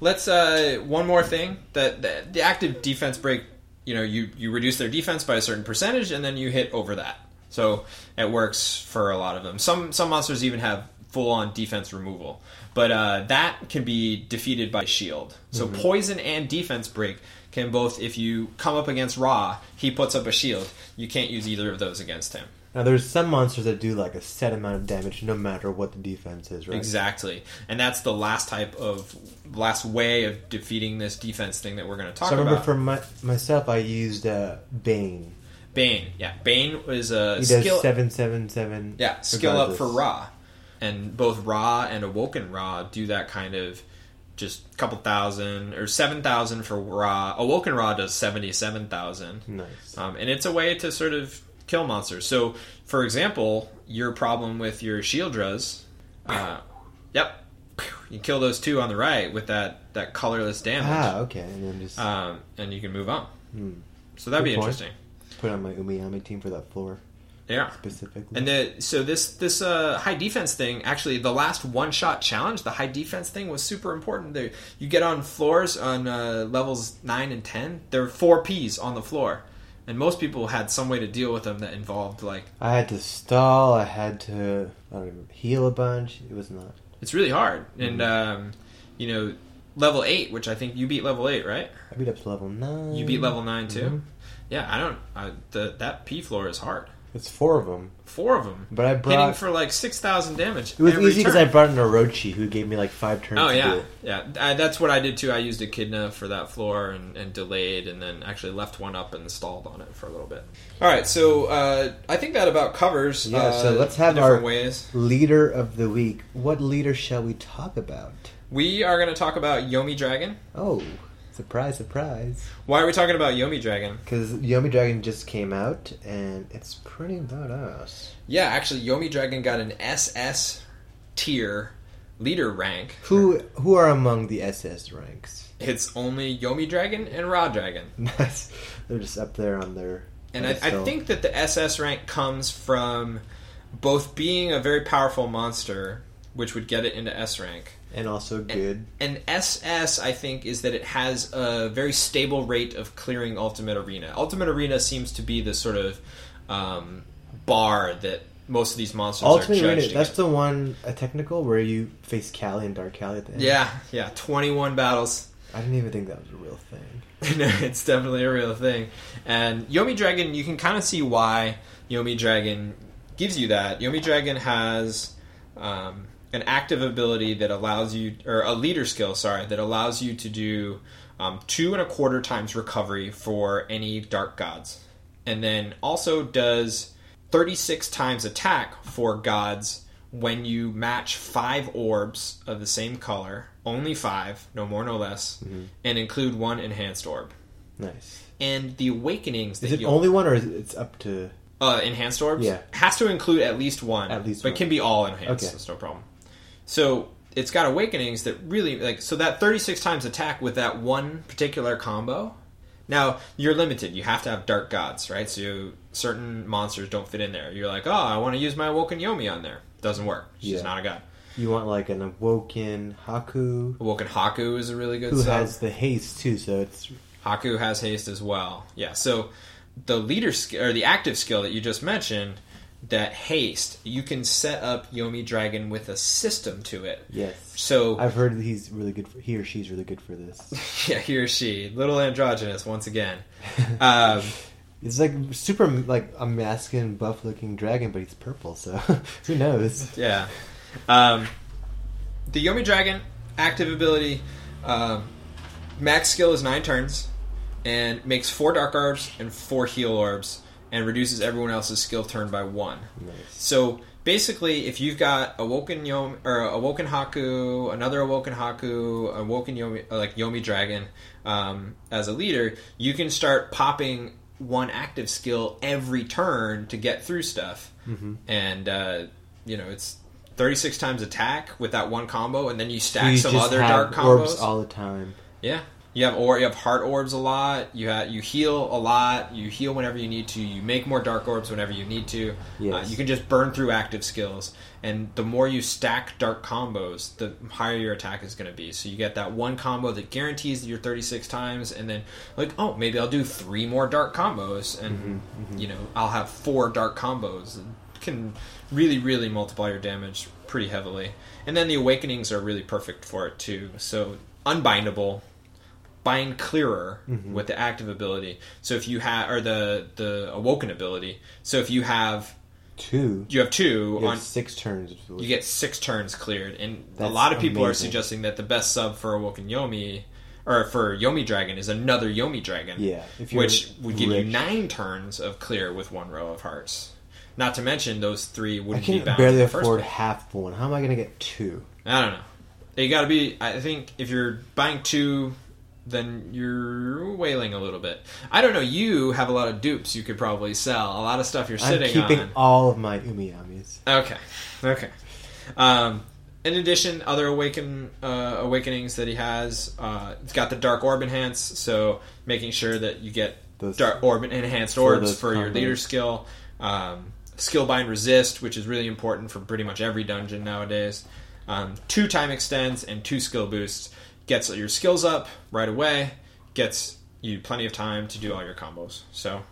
let's uh, one more thing that the, the active defense break. You know, you you reduce their defense by a certain percentage, and then you hit over that. So it works for a lot of them. Some some monsters even have full on defense removal, but uh, that can be defeated by shield. So poison and defense break can both. If you come up against Ra, he puts up a shield. You can't use either of those against him. Now there's some monsters that do like a set amount of damage no matter what the defense is, right? Exactly, and that's the last type of last way of defeating this defense thing that we're going to talk about. So I remember about. for my, myself, I used uh, Bane. Bane, yeah, Bane was a He does skill, seven seven seven. yeah, skill up for. Ra, and both Ra and Awoken Ra do that kind of just a couple thousand or seven thousand for Ra. Awoken Ra does seventy seven thousand. Nice. Um, and it's a way to sort of kill monsters. So, for example, your problem with your Shieldras, uh, yep, you kill those two on the right with that, that colorless damage, ah, okay, and then just um, and you can move on. Hmm. So that'd be point. interesting. put on my Umiyami team for that floor Yeah. specifically. And the, so this this uh, high defense thing, actually, the last one shot challenge, the high defense thing was super important. There, you get on floors on uh, levels nine and ten. There are four P's on the floor, and most people had some way to deal with them that involved like I had to stall. I had to I don't even heal a bunch. It was not. it's really hard. And Mm-hmm. um, you know, level eight, which I think you beat level eight, right? I beat up to level nine. You beat level nine too. Mhm. Yeah, I don't. I, the that P floor is hard. It's four of them, Four of them. but I Hitting for like six thousand damage. it was easy because. I brought an Orochi who gave me like five turns. Oh yeah, yeah. I, that's what I did too. I used Echidna for that floor and, and delayed, and then actually left one up and stalled on it for a little bit. All right, so uh, I think that about covers. Yeah, uh, so let's have our- ways. Leader of the week. What leader shall we talk about? We are going to talk about Yomi Dragon. Oh, surprise, surprise! Why are we talking about Yomi Dragon? Because Yomi Dragon just came out and it's pretty badass. Yeah, actually, Yomi Dragon got an SS tier leader rank. Who who are among the SS ranks? It's only Yomi Dragon and Ra Dragon. They're just up there on their. And I, I think that the SS rank comes from both being a very powerful monster, which would get it into S rank. And also good. And SS, I think, is that it has a very stable rate of clearing Ultimate Arena. Ultimate Arena seems to be the sort of um, bar that most of these monsters Ultimate are Arena, judged that's the one a technical where you face Kali and Dark Kali at the end. Yeah, yeah, 21 battles. I didn't even think that was a real thing. no, it's definitely a real thing. And Yomi Dragon, you can kind of see why Yomi Dragon gives you that. Yomi Dragon has um, an active ability that allows you, or a leader skill, sorry, that allows you to do um, two and a quarter times recovery for any dark gods. And then also does 36 times attack for gods when you match five orbs of the same color, only five, no more, no less, and include one enhanced orb. Nice. And the awakenings that Is it only one or is it, it's up to? uh, enhanced orbs Yeah. has to include at least one, At least but one. can be all enhanced. Okay. That's no problem. So it's got awakenings that really like so that 36 times attack with that one particular combo. Now you're limited. You have to have dark gods, right? So you, certain monsters don't fit in there. You're like, oh, I want to use my awoken Yomi on there. Doesn't work. She's Yeah. not a god. You want like an awoken Haku Awoken Haku is a really good who sub. has the haste too, so it's Haku has haste as well. Yeah, so the leader skill or the active skill that you just mentioned, that haste, you can set up Yomi Dragon with a system to it. yes. So I've heard that he's really good for he or she's really good for this. yeah, he or she, little androgynous once again. Um, It's like super like a masculine buff looking dragon, but he's purple, so who knows? yeah, um, the Yomi Dragon active ability, um, max skill is nine turns, and makes four dark orbs and four heal orbs, and reduces everyone else's skill turn by one. Nice. So basically, if you've got Awoken Yomi or Awoken Haku, another Awoken Haku, Awoken Yomi, uh, like Yomi Dragon, um, as a leader, you can start popping one active skill every turn to get through stuff, Mm-hmm. and uh, you know it's. 36 times attack with that one combo, and then you So stack you some other dark combos. all the time. Yeah, you have or you have heart orbs a lot. You have you heal a lot. You heal whenever you need to. You make more dark orbs whenever you need to. Yes. Uh, you can just burn through active skills, and the more you stack dark combos, the higher your attack is going to be. So you get that one combo that guarantees your thirty six times, and then like oh maybe I'll do three more dark combos, and you know I'll have four dark combos. It can really really multiply your damage pretty heavily. And then the awakenings are really perfect for it too. So unbindable bind clearer mm-hmm. with the active ability. So if you have or the the awoken ability. So if you have Two. you have two You on have six turns. you get six turns cleared, and a lot of people are suggesting that the best sub for awoken Yomi or for Yomi Dragon is another Yomi Dragon. Yeah, which would give you nine turns of clear with one row of hearts. Not to mention those three wouldn't be can bound. barely in the first afford place. half one. How am I going to get two? I don't know. You got to be. I think if you're buying two, then you're wailing a little bit. I don't know. You have a lot of dupes. You could probably sell a lot of stuff you're sitting I'm keeping on. all of my umiyamis. Okay, okay. Um, in addition, other awaken uh, awakenings that he has, uh, it's got the dark orb enhance. So making sure that you get Those- dark orb enhanced orbs for your leader skill. Um, skill bind resist, which is really important for pretty much every dungeon nowadays. Um, two time extends and two skill boosts gets your skills up right away. Gets you plenty of time to do all your combos. So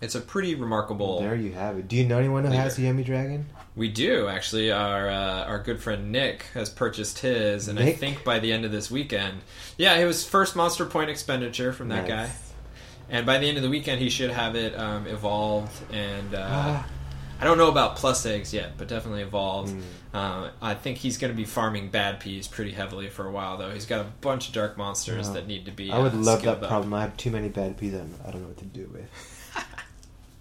it's a pretty remarkable. There you have it. Do you know anyone who has a Yomi Dragon? We do actually. Our uh, our good friend Nick has purchased his, and I think by the end of this weekend, yeah, it was first monster point expenditure from that guy, and by the end of the weekend, he should have it um, evolved. And uh, Ah. I don't know about plus eggs yet, but definitely evolved. Mm. Uh, I think he's going to be farming bad peas pretty heavily for a while, though. He's got a bunch of dark monsters that need to be. I would uh, love that up. problem. I have too many bad peas. and I don't know what to do with.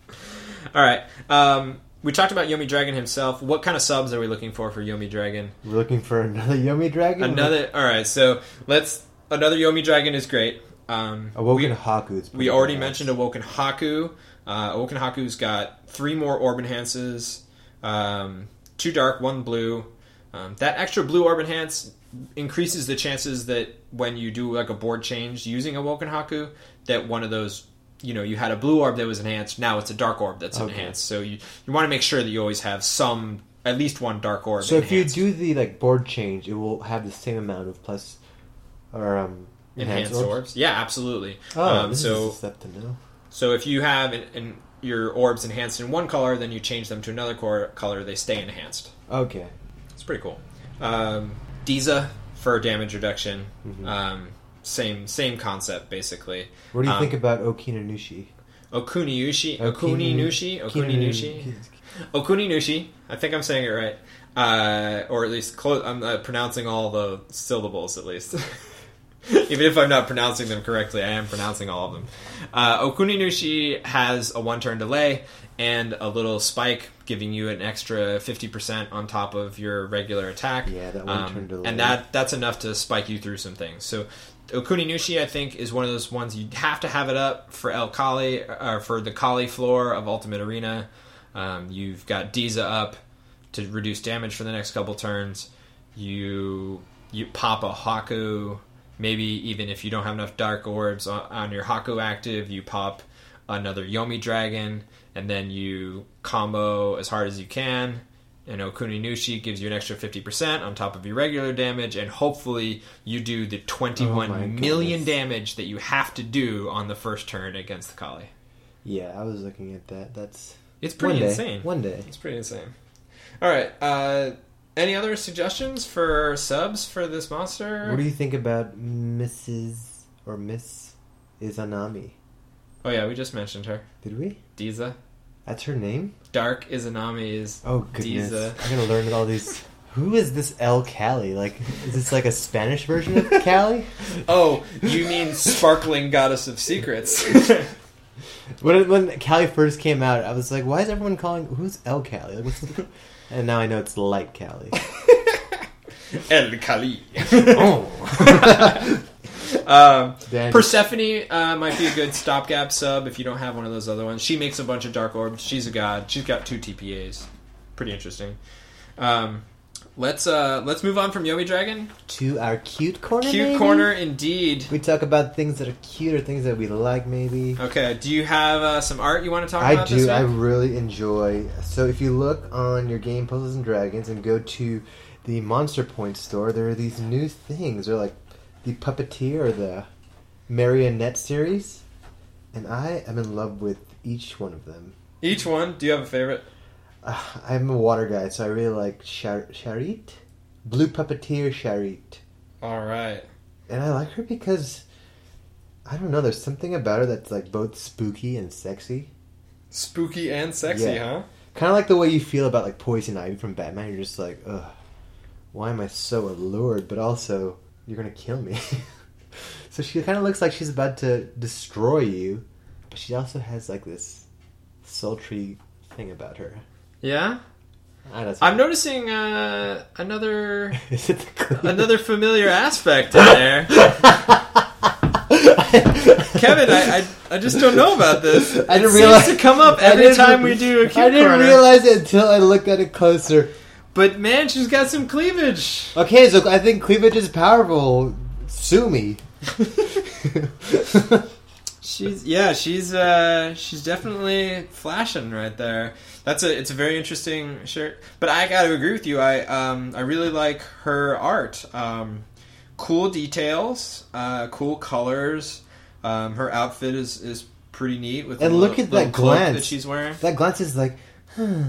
All right. Um, we talked about Yomi Dragon himself. What kind of subs are we looking for for Yomi Dragon? We're looking for another Yomi Dragon. Another. All right. So let's. Another Yomi Dragon is great. Um, Awoken we, Haku. Is we already badass. mentioned Awoken Haku. Uh, Awoken Haku's got three more orb enhances, um, two dark, one blue. Um, that extra blue orb enhance increases the chances that when you do like a board change using Awoken Haku, that one of those, you know, you had a blue orb that was enhanced. Now it's a dark orb that's Okay. enhanced. So you you want to make sure that you always have some, at least one dark orb. So if you do the like board change, it will have the same amount of plus or um enhanced orbs. Yeah, absolutely. Oh, um, this so is to know. so if you have an, an, your orbs enhanced in one color, then you change them to another cor- color, they stay enhanced. Okay. It's pretty cool. Um, Diza for damage reduction. Mhm. Um, same same concept basically. What do you Um, think about Okinanushi? Okuninushi, Okini- Okuninushi, Okuninushi, Okuninushi. I think I'm saying it right, uh, or at least close. I'm uh, pronouncing all the syllables at least. Even if I'm not pronouncing them correctly, I am pronouncing all of them. Uh, Okuninushi has a one-turn delay and a little spike, giving you an extra 50% on top of your regular attack. Yeah, that one-turn Um, delay. And that that's enough to spike you through some things. So Okuninushi, I think, is one of those ones you have to have it up for El Kali or for the Kali floor of Ultimate Arena. Um, you've got Diza up to reduce damage for the next couple turns. You you pop a Haku. Maybe even if you don't have enough Dark Orbs on, on your Haku active, you pop another Yomi Dragon, and then you combo as hard as you can. And Okuninushi gives you an extra 50% on top of your regular damage, and hopefully you do the Oh twenty-one my million goodness. damage that you have to do on the first turn against the Kali. Yeah, I was looking at that. That's It's pretty one insane. One day. It's pretty insane. All right. Uh, any other suggestions for subs for this monster? What do you think about Mrs. or Miss Izanami? oh yeah, we just mentioned her. Did we? Diza. That's her name? Dark Izanami is Oh goodness! Diza. I'm gonna learn all these. Who is this El Kali? Like, is this like a Spanish version of Kali? Oh, you mean sparkling goddess of secrets? When when Kali first came out, I was like, "Why is everyone calling who's El Kali? Like, what's the... and now I know it's like Kali. El Kali. oh, um, Persephone uh, might be a good stopgap sub if you don't have one of those other ones. She makes a bunch of dark orbs. She's a god. She's got two TPAs. Pretty interesting. Um, let's uh, let's move on from Yomi Dragon. to our cute corner. Cute maybe? corner indeed. We talk about things that are cute or things that we like, maybe. Okay, do you have uh, some art you want to talk I about? this do. I really enjoy. So if you look on your game Puzzles and Dragons and go to the Monster Point store, there are these new things. They're like the Puppeteer or the Marionette series, and I am in love with each one of them. Each one. Do you have a favorite? Uh, I'm a water guy, so I really like Char- Charit, Blue Puppeteer Charit, All right. and I like her because I don't know. There's something about her that's like both spooky and sexy. Spooky and sexy, Yeah. huh? Kind of like the way you feel about like Poison Ivy from Batman. You're just like, ugh, why am I so allured? But also, you're gonna kill me. so she kind of looks like she's about to destroy you, but she also has like this sultry thing about her. Yeah. Ah, I'm noticing uh, another Is it the clean- another familiar aspect in there. Kevin, I, I, I just don't know about this. I didn't seems realize to come up every time we do a cute I didn't corner. realize it until I looked at it closer. But man, she's got some cleavage. Okay, so I think cleavage is powerful. Sue me. She's yeah, she's uh she's definitely flashing right there. That's a it's a very interesting shirt. But I got to agree with you. I um I really like her art. Um cool details, uh cool colors. Um her outfit is is pretty neat with And look little- at that glance. that she's wearing. that glance is like, hmm,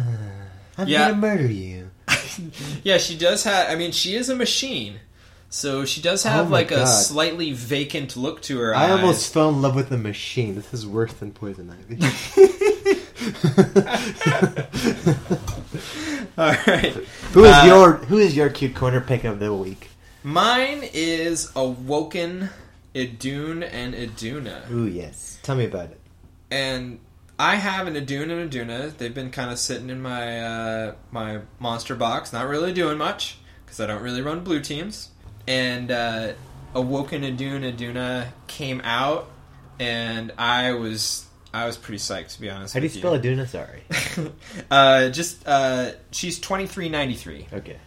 I'm Yeah. gonna murder you. yeah, she does have. I mean, she is a machine, so she does have Oh like a slightly vacant look to her I eyes. almost fell in love with the machine. This is worse than Poison Ivy. All right. who is Uh, your Who is your cute corner pick of the week? Mine is Awoken, Idun, and Iduna. Ooh yes, tell me about it. And I have an Idun and Iduna. They've been kind of sitting in my uh, my monster box, not really doing much because I don't really run blue teams. And uh, Awoken Aduna Iduna came out, and I was I was pretty psyched to be honest. How do you spell Aduna? Sorry. uh, just uh, she's twenty three ninety three. Okay.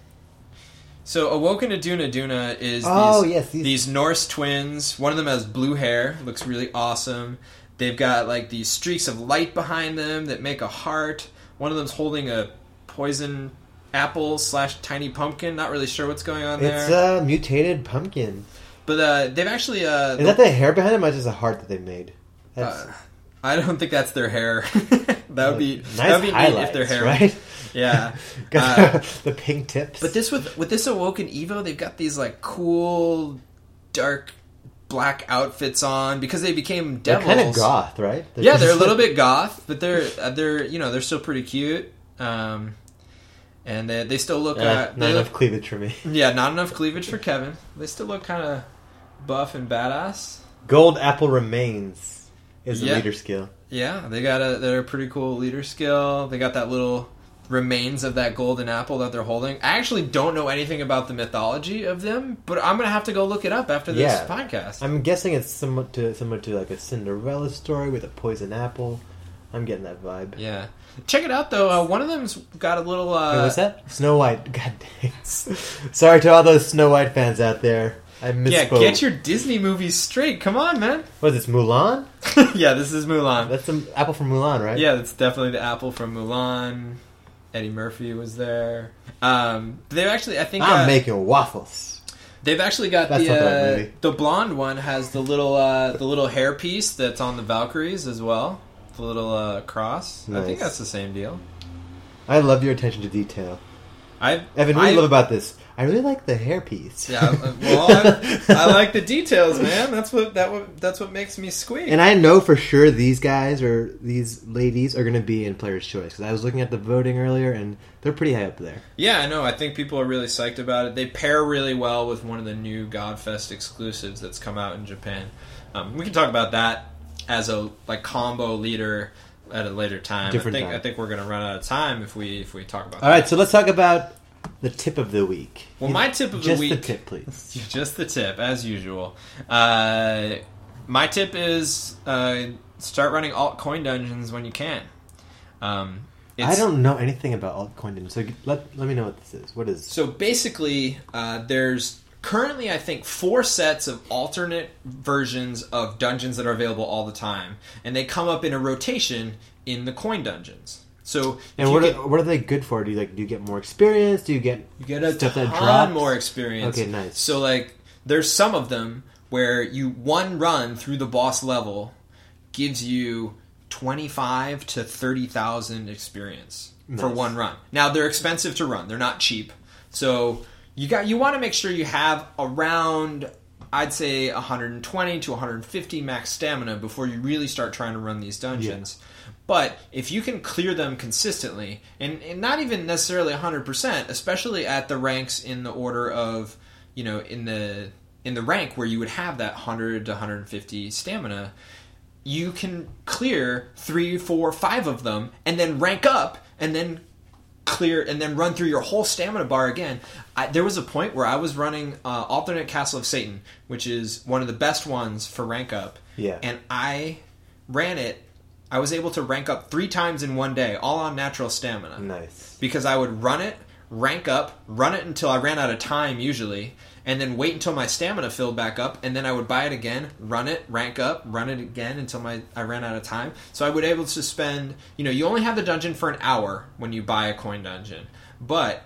So Awoken Aduna Duna is Oh, these, yes, these- these Norse twins. One of them has blue hair, looks really awesome. They've got like these streaks of light behind them that make a heart. One of them's holding a poison apple slash tiny pumpkin. Not really sure what's going on there. It's a mutated pumpkin. but uh, they've actually uh, Is that the hair behind him, or just a heart that they made? That's uh, I don't think that's their hair. that would be nice that would be neat if their hair. right? Yeah. Uh, the pink tips. But this with with this awoken Evo, they've got these like cool dark black outfits on because they became they're kind of goth, right? Yeah, they're a little bit goth, but they're uh, they're you know they're still pretty cute. Um, and they, they still look Uh, uh, not enough look, cleavage for me. yeah not enough cleavage for Kevin. They still look kind of buff and badass. Gold apple remains is a leader skill. Yeah, they got a they're a pretty cool leader skill. They got that little remains of that golden apple that they're holding. I actually don't know anything about the mythology of them, but I'm gonna have to go look it up after this Yeah. podcast. I'm guessing it's somewhat to similar to like a Cinderella story with a poison apple. I'm getting that vibe. yeah, check it out though. Uh, one of them's got a little. Uh, Wait, what's that? Snow White. God dang. Sorry to all those Snow White fans out there. I misspoke. Yeah, get your Disney movies straight. Come on, man. What is this, Mulan? yeah, this is Mulan. That's the apple from Mulan, right? Yeah, that's definitely the apple from Mulan. Eddie Murphy was there. Um, they've actually, I think, I'm uh, making waffles. They've actually got That's the not the right uh, movie. the blonde one has the little uh, the little hair piece that's on the Valkyries as well. The little uh, cross. I think that's the same deal. I love your attention to detail. I Evan, what do I, you love about this? I really like the hairpiece. Yeah, well, I, I like the details, man. That's what that what, that's what makes me squeak. And I know for sure these guys or these ladies are going to be in Player's Choice because I was looking at the voting earlier and they're pretty high up there. yeah, I know. I think people are really psyched about it. They pair really well with one of the new Godfest exclusives that's come out in Japan. Um, we can talk about that as a like combo leader at a later time. Different I think time. I think we're gonna run out of time if we if we talk about. All right, so let's talk about the tip of the week. Well, my tip of the week, Just the tip, please. Just the tip, as usual. Uh, my tip is uh, start running altcoin dungeons when you can. Um, I don't know anything about altcoin dungeons, so let let me know what this is. What is? So basically, uh, there's currently, I think, four sets of alternate versions of dungeons that are available all the time, and they come up in a rotation in the coin dungeons. So And what get, are, what are they good for? Do you like do you get more experience? Do you get you get a stuff ton that drops? more experience. Okay, nice. So like, there's some of them where you one run through the boss level gives you twenty five to thirty thousand experience for one run. Now they're expensive to run; they're not cheap. So you got you want to make sure you have around. I'd say 120 to 150 max stamina before you really start trying to run these dungeons. But if you can clear them consistently, and, and not even necessarily 100%, especially at the ranks in the order of, you know, in the in the rank where you would have that 100 to 150 stamina, you can clear three, four, five of them, and then rank up, and then clear, and then run through your whole stamina bar again. I, there was a point where I was running uh, alternate Castle of Satan, which is one of the best ones for rank up, Yeah. and I ran it. I was able to rank up three times in one day, all on natural stamina nice? because I would run it, rank up, run it until I ran out of time usually, and then wait until my stamina filled back up, and then I would buy it again, run it, rank up, run it again until my I ran out of time. So I would able to spend, you know, you only have the dungeon for an hour when you buy a coin dungeon, but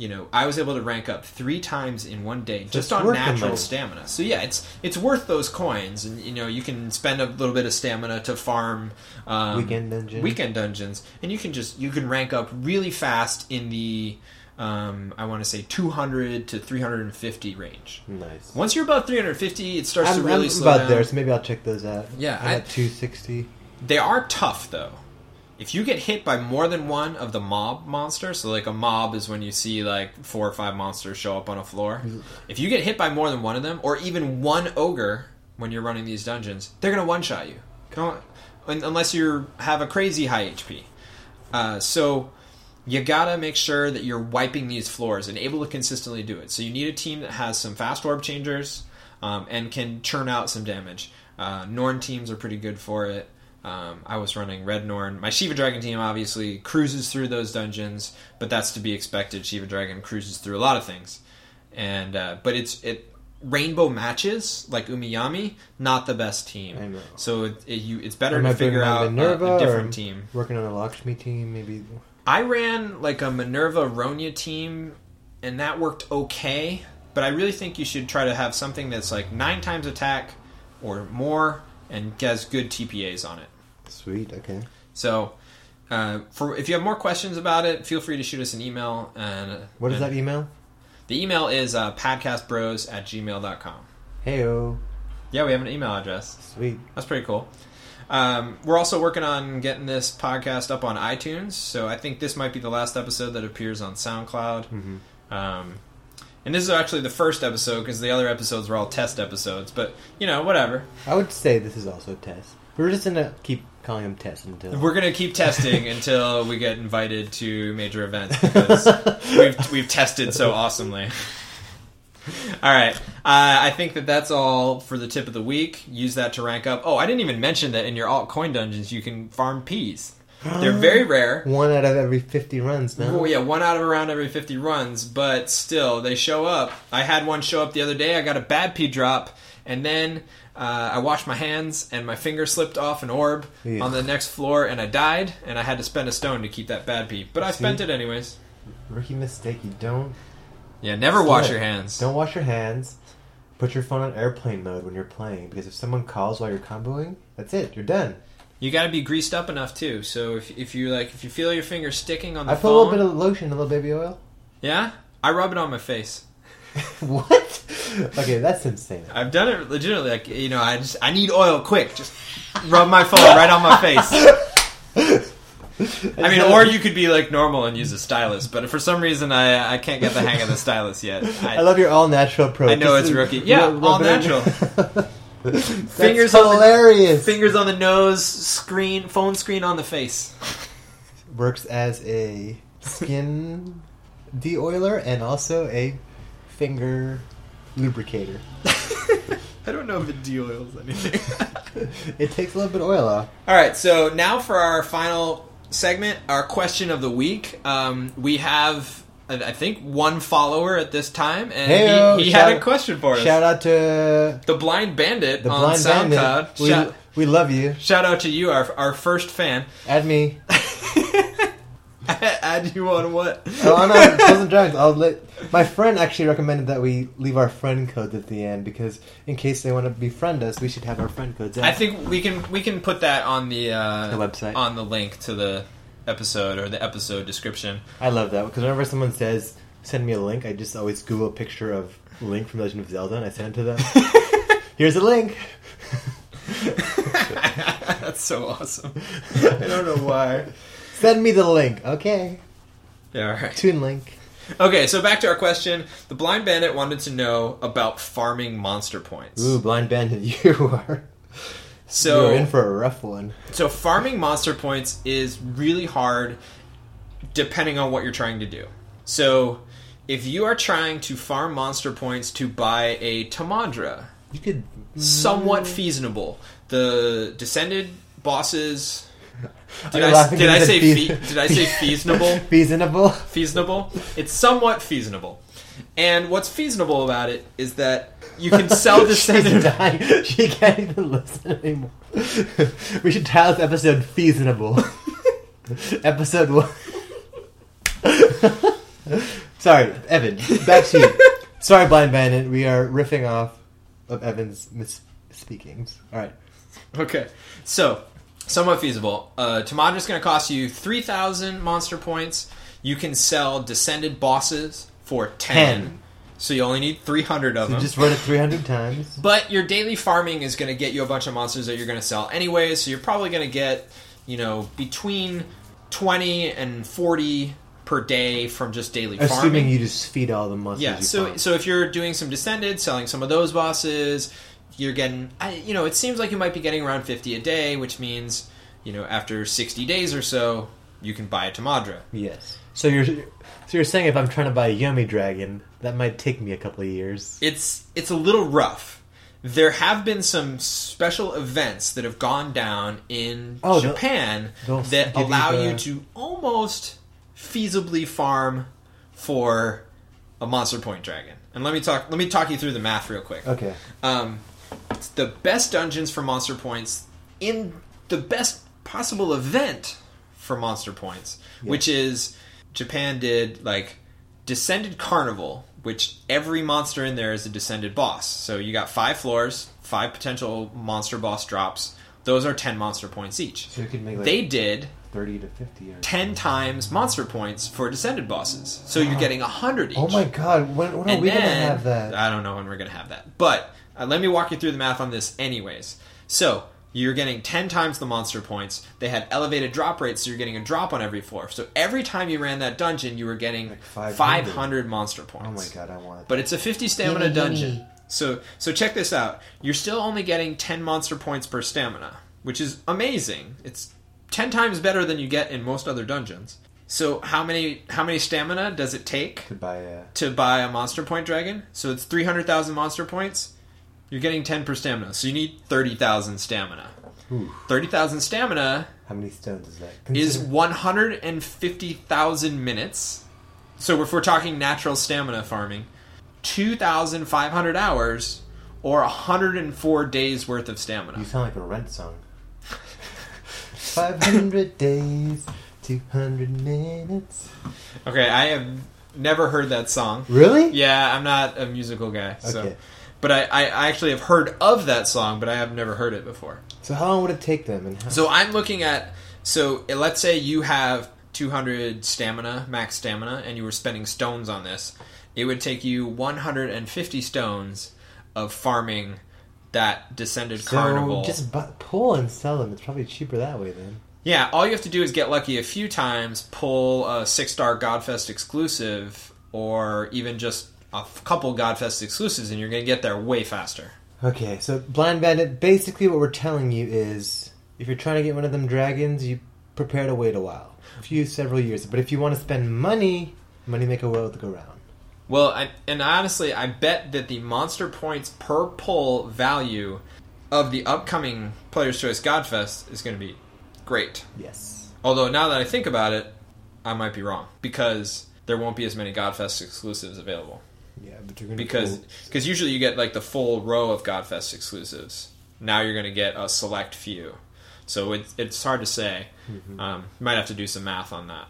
you know, I was able to rank up three times in one day just It's on natural stamina. So yeah, it's it's worth those coins, and you know, you can spend a little bit of stamina to farm um, Weekend dungeon. weekend dungeons, and you can just you can rank up really fast in the um, I want to say 200 to 350 range. Nice. Once you're above 350, it starts I'm, to really I'm slow about down. there, so maybe I'll check those out. Yeah, I'm I- at two sixty. They are tough though. If you get hit by more than one of the mob monsters, so like a mob is when you see like four or five monsters show up on a floor. If you get hit by more than one of them, or even one ogre when you're running these dungeons, they're gonna one shot you. Come on, unless you have a crazy high HP. Uh, so you gotta make sure that you're wiping these floors and able to consistently do it. So you need a team that has some fast orb changers um, and can churn out some damage. Uh, Norn teams are pretty good for it. Um, I was running Red Norn. My Shiva Dragon team obviously cruises through those dungeons, but that's to be expected. Shiva Dragon cruises through a lot of things, and uh, but it's it rainbow matches like Umiyami, not the best team. I know. So it, it, you, it's better Am to I figure out a- a, different team. Working on a Lakshmi team, maybe. I ran like a Minerva Ronya team, and that worked okay. But I really think you should try to have something that's like nine times attack or more, and has good TPAs on it. Sweet. Okay. So, uh, for if you have more questions about it, feel free to shoot us an email. And What is and that email? The email is uh, podcastbros at gmail.com. Heyo. Yeah, we have an email address. Sweet. That's pretty cool. Um, we're also working on getting this podcast up on iTunes, so I think this might be the last episode that appears on SoundCloud. Mm-hmm. Um, and this is actually the first episode because the other episodes were all test episodes. But you know, whatever. I would say this is also a test. We're just gonna keep calling them tests until We're gonna keep testing until we get invited to major events because we've we've tested so awesomely. All right, uh, I think that that's all for the tip of the week. Use that to rank up. Oh, I didn't even mention that in your altcoin dungeons you can farm peas. They're very rare. one out of every fifty runs now. Oh yeah, one out of around every fifty runs, but still they show up. I had one show up the other day. I got a bad pea drop, and then uh, I washed my hands and my finger slipped off an orb Yeah. on the next floor, and I died. And I had to spend a stone to keep that bad pea, but I See? spent it anyways. Rookie mistake. You don't Yeah, never wash your hands. don't wash your hands. Put your phone on airplane mode when you're playing because if someone calls while you're comboing, that's it. You're done. You got to be greased up enough too. So if if you like, if you feel your finger sticking on the I put phone, a little bit of lotion, a little baby oil. yeah, I rub it on my face. what? Okay, that's insane. I've done it legitimately. Like you know, I just I need oil quick. Just rub my phone right on my face. I mean, or you could be like normal and use a stylus, but for some reason I I can't get the hang of the stylus yet. I I, love your all natural approach. I know Just it's rookie. Yeah, rub- all rub it in- natural. Fingers on the- hilarious. Fingers on the nose, screen, phone screen on the face. Works as a skin de-oiler and also a finger lubricator. I don't know if it de-oils anything. it takes a little bit of oil off. All right, so now for our final segment, our question of the week. Um, we have, I think, one follower at this time, and Heyo, he, he had a question for us. Shout out to the Blind Bandit the on Blind SoundCloud. Bandit. We, Shout, we love you. shout out to you, our, our first fan. Add me. Add you on what? Oh, on our Pleasant Dragons. I'll let my friend actually recommended that we leave our friend codes at the end because in case they want to befriend us, we should have our friend codes. In. I think we can we can put that on the uh, The website. on the link to the episode or the episode description. I love that because whenever someone says send me a link, I just always Google a picture of Link from Legend of Zelda and I send it to them. Here's a link. That's so awesome. I don't know why. Send me the link. Okay. All right. Toon Link. Okay, so back to our question. The blind bandit wanted to know about farming monster points. Ooh, Blind Bandit, you are. so You're in for a rough one. So farming monster points is really hard depending on what you're trying to do. So if you are trying to farm monster points to buy a Tamadra, You could. somewhat mm. feasible. The descended bosses did I, did I say said fe- did I say feasible? Feasible? feasible? It's somewhat feasible. And what's feasible about it is that you can sell this. She's descended dying. She can't even listen anymore. we should title this episode Feasible. episode one. Sorry, Evan. Back to you. Sorry, Blind Bandit. We are riffing off of Evan's misspeakings. All right. Okay, so somewhat feasible. Uh, is going to cost you three thousand monster points. You can sell descended bosses for ten, so you only need three hundred of So them. just run it 300 times. But your daily farming is going to get you a bunch of monsters that you're going to sell anyway. So you're probably going to get, you know, between twenty and forty per day from just daily farming. Assuming you just feed all the monsters Yeah, you so farm. so if you're doing some descended, selling some of those bosses, you're getting, I, you know, it seems like you might be getting around fifty a day, which means, you know, after sixty days or so, you can buy a Tamadra. Yes. So you're so you're saying if I'm trying to buy a Yomi Dragon, that might take me a couple of years. It's it's a little rough. There have been some special events that have gone down in Oh, they'll- Japan they'll that give you allow the- you to almost feasibly farm for a monster point dragon. And let me talk let me talk you through the math real quick. Okay. um, it's the best dungeons for monster points in the best possible event for monster points, which is Japan did like Descended Carnival, which every monster in there is a descended boss. So you got five floors, five potential monster boss drops. Those are 10 monster points each. So you could make like They did 30 to 50 or 10 times monster points for descended bosses. So you're getting 100 each. Oh my god, when, when are And we going to have that? I don't know when we're going to have that. But uh, let me walk you through the math on this, anyways. So you're getting 10 times the monster points. They had elevated drop rates, so you're getting a drop on every floor. So every time you ran that dungeon, you were getting Like 500. 500 monster points. oh my god, I want it. But it's a 50 stamina Gimme, gimme. dungeon. So so check this out. You're still only getting 10 monster points per stamina, which is amazing. It's 10 times better than you get in most other dungeons. So how many how many stamina does it take to buy a. to buy a monster point dragon? So it's 300,000 monster points. You're getting 10 per stamina. So you need 30,000 stamina. 30,000 stamina how many stones is that? is Consider- 150,000 minutes. So if we're talking natural stamina farming, 2,500 hours or 104 days worth of stamina. You stamina. sound like a rent song. 500 days, 200 minutes. Okay, I have never heard that song. Really? Yeah, I'm not a musical guy, so Okay. But I, I actually have heard of that song, but I have never heard it before. So how long would it take them? And how, So I'm looking at so uh, let's say you have 200 stamina, max stamina, and you were spending stones on this. It would take you 150 stones of farming that descended so carnival. just bu- pull and sell them. It's probably cheaper that way then. Yeah, all you have to do is get lucky a few times, pull a six star Godfest exclusive, or even just a couple Godfest exclusives, and you're going to get there way faster. Okay, so Blind Bandit, basically what we're telling you is if you're trying to get one of them dragons, you prepare to wait a while. A few, several years. But if you want to spend money, money make a world go round. Well, I, and honestly, I bet that the monster points per pull value of the upcoming Player's Choice Godfest is going to be great. Yes. Although now that I think about it, I might be wrong because there won't be as many Godfest exclusives available. Yeah, but you're gonna Because because usually you get like the full row of Godfest exclusives. Now you're going to get a select few. So it's it's hard to say. Mm-hmm. Um, you might have to do some math on that.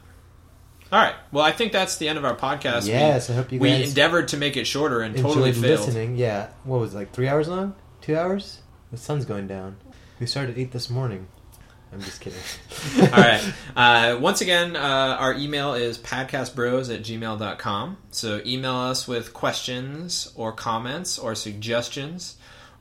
All right. Well, I think that's the end of our podcast. We- Yes, I hope you we endeavored to make it shorter and totally failed. listening. Yeah, what was it, like three hours long? Two hours? The sun's going down. We started eight this morning. I'm just kidding. All right. Uh, once again, uh, our email is podcastbros at gmail.com. So email us with questions or comments or suggestions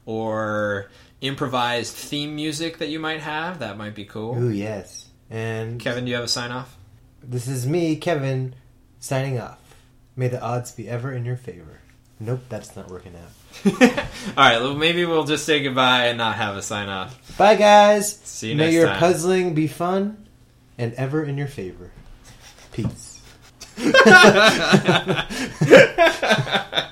or improvised theme music that you might have. That might be cool. Ooh, yes. And Kevin, do you have a sign off? this is me, Kevin, signing off. May the odds be ever in your favor. Nope, that's not working out. All right. Well, maybe we'll just say goodbye and not have a sign off. Bye, guys. See you May next your time. puzzling be fun and ever in your favor. Peace.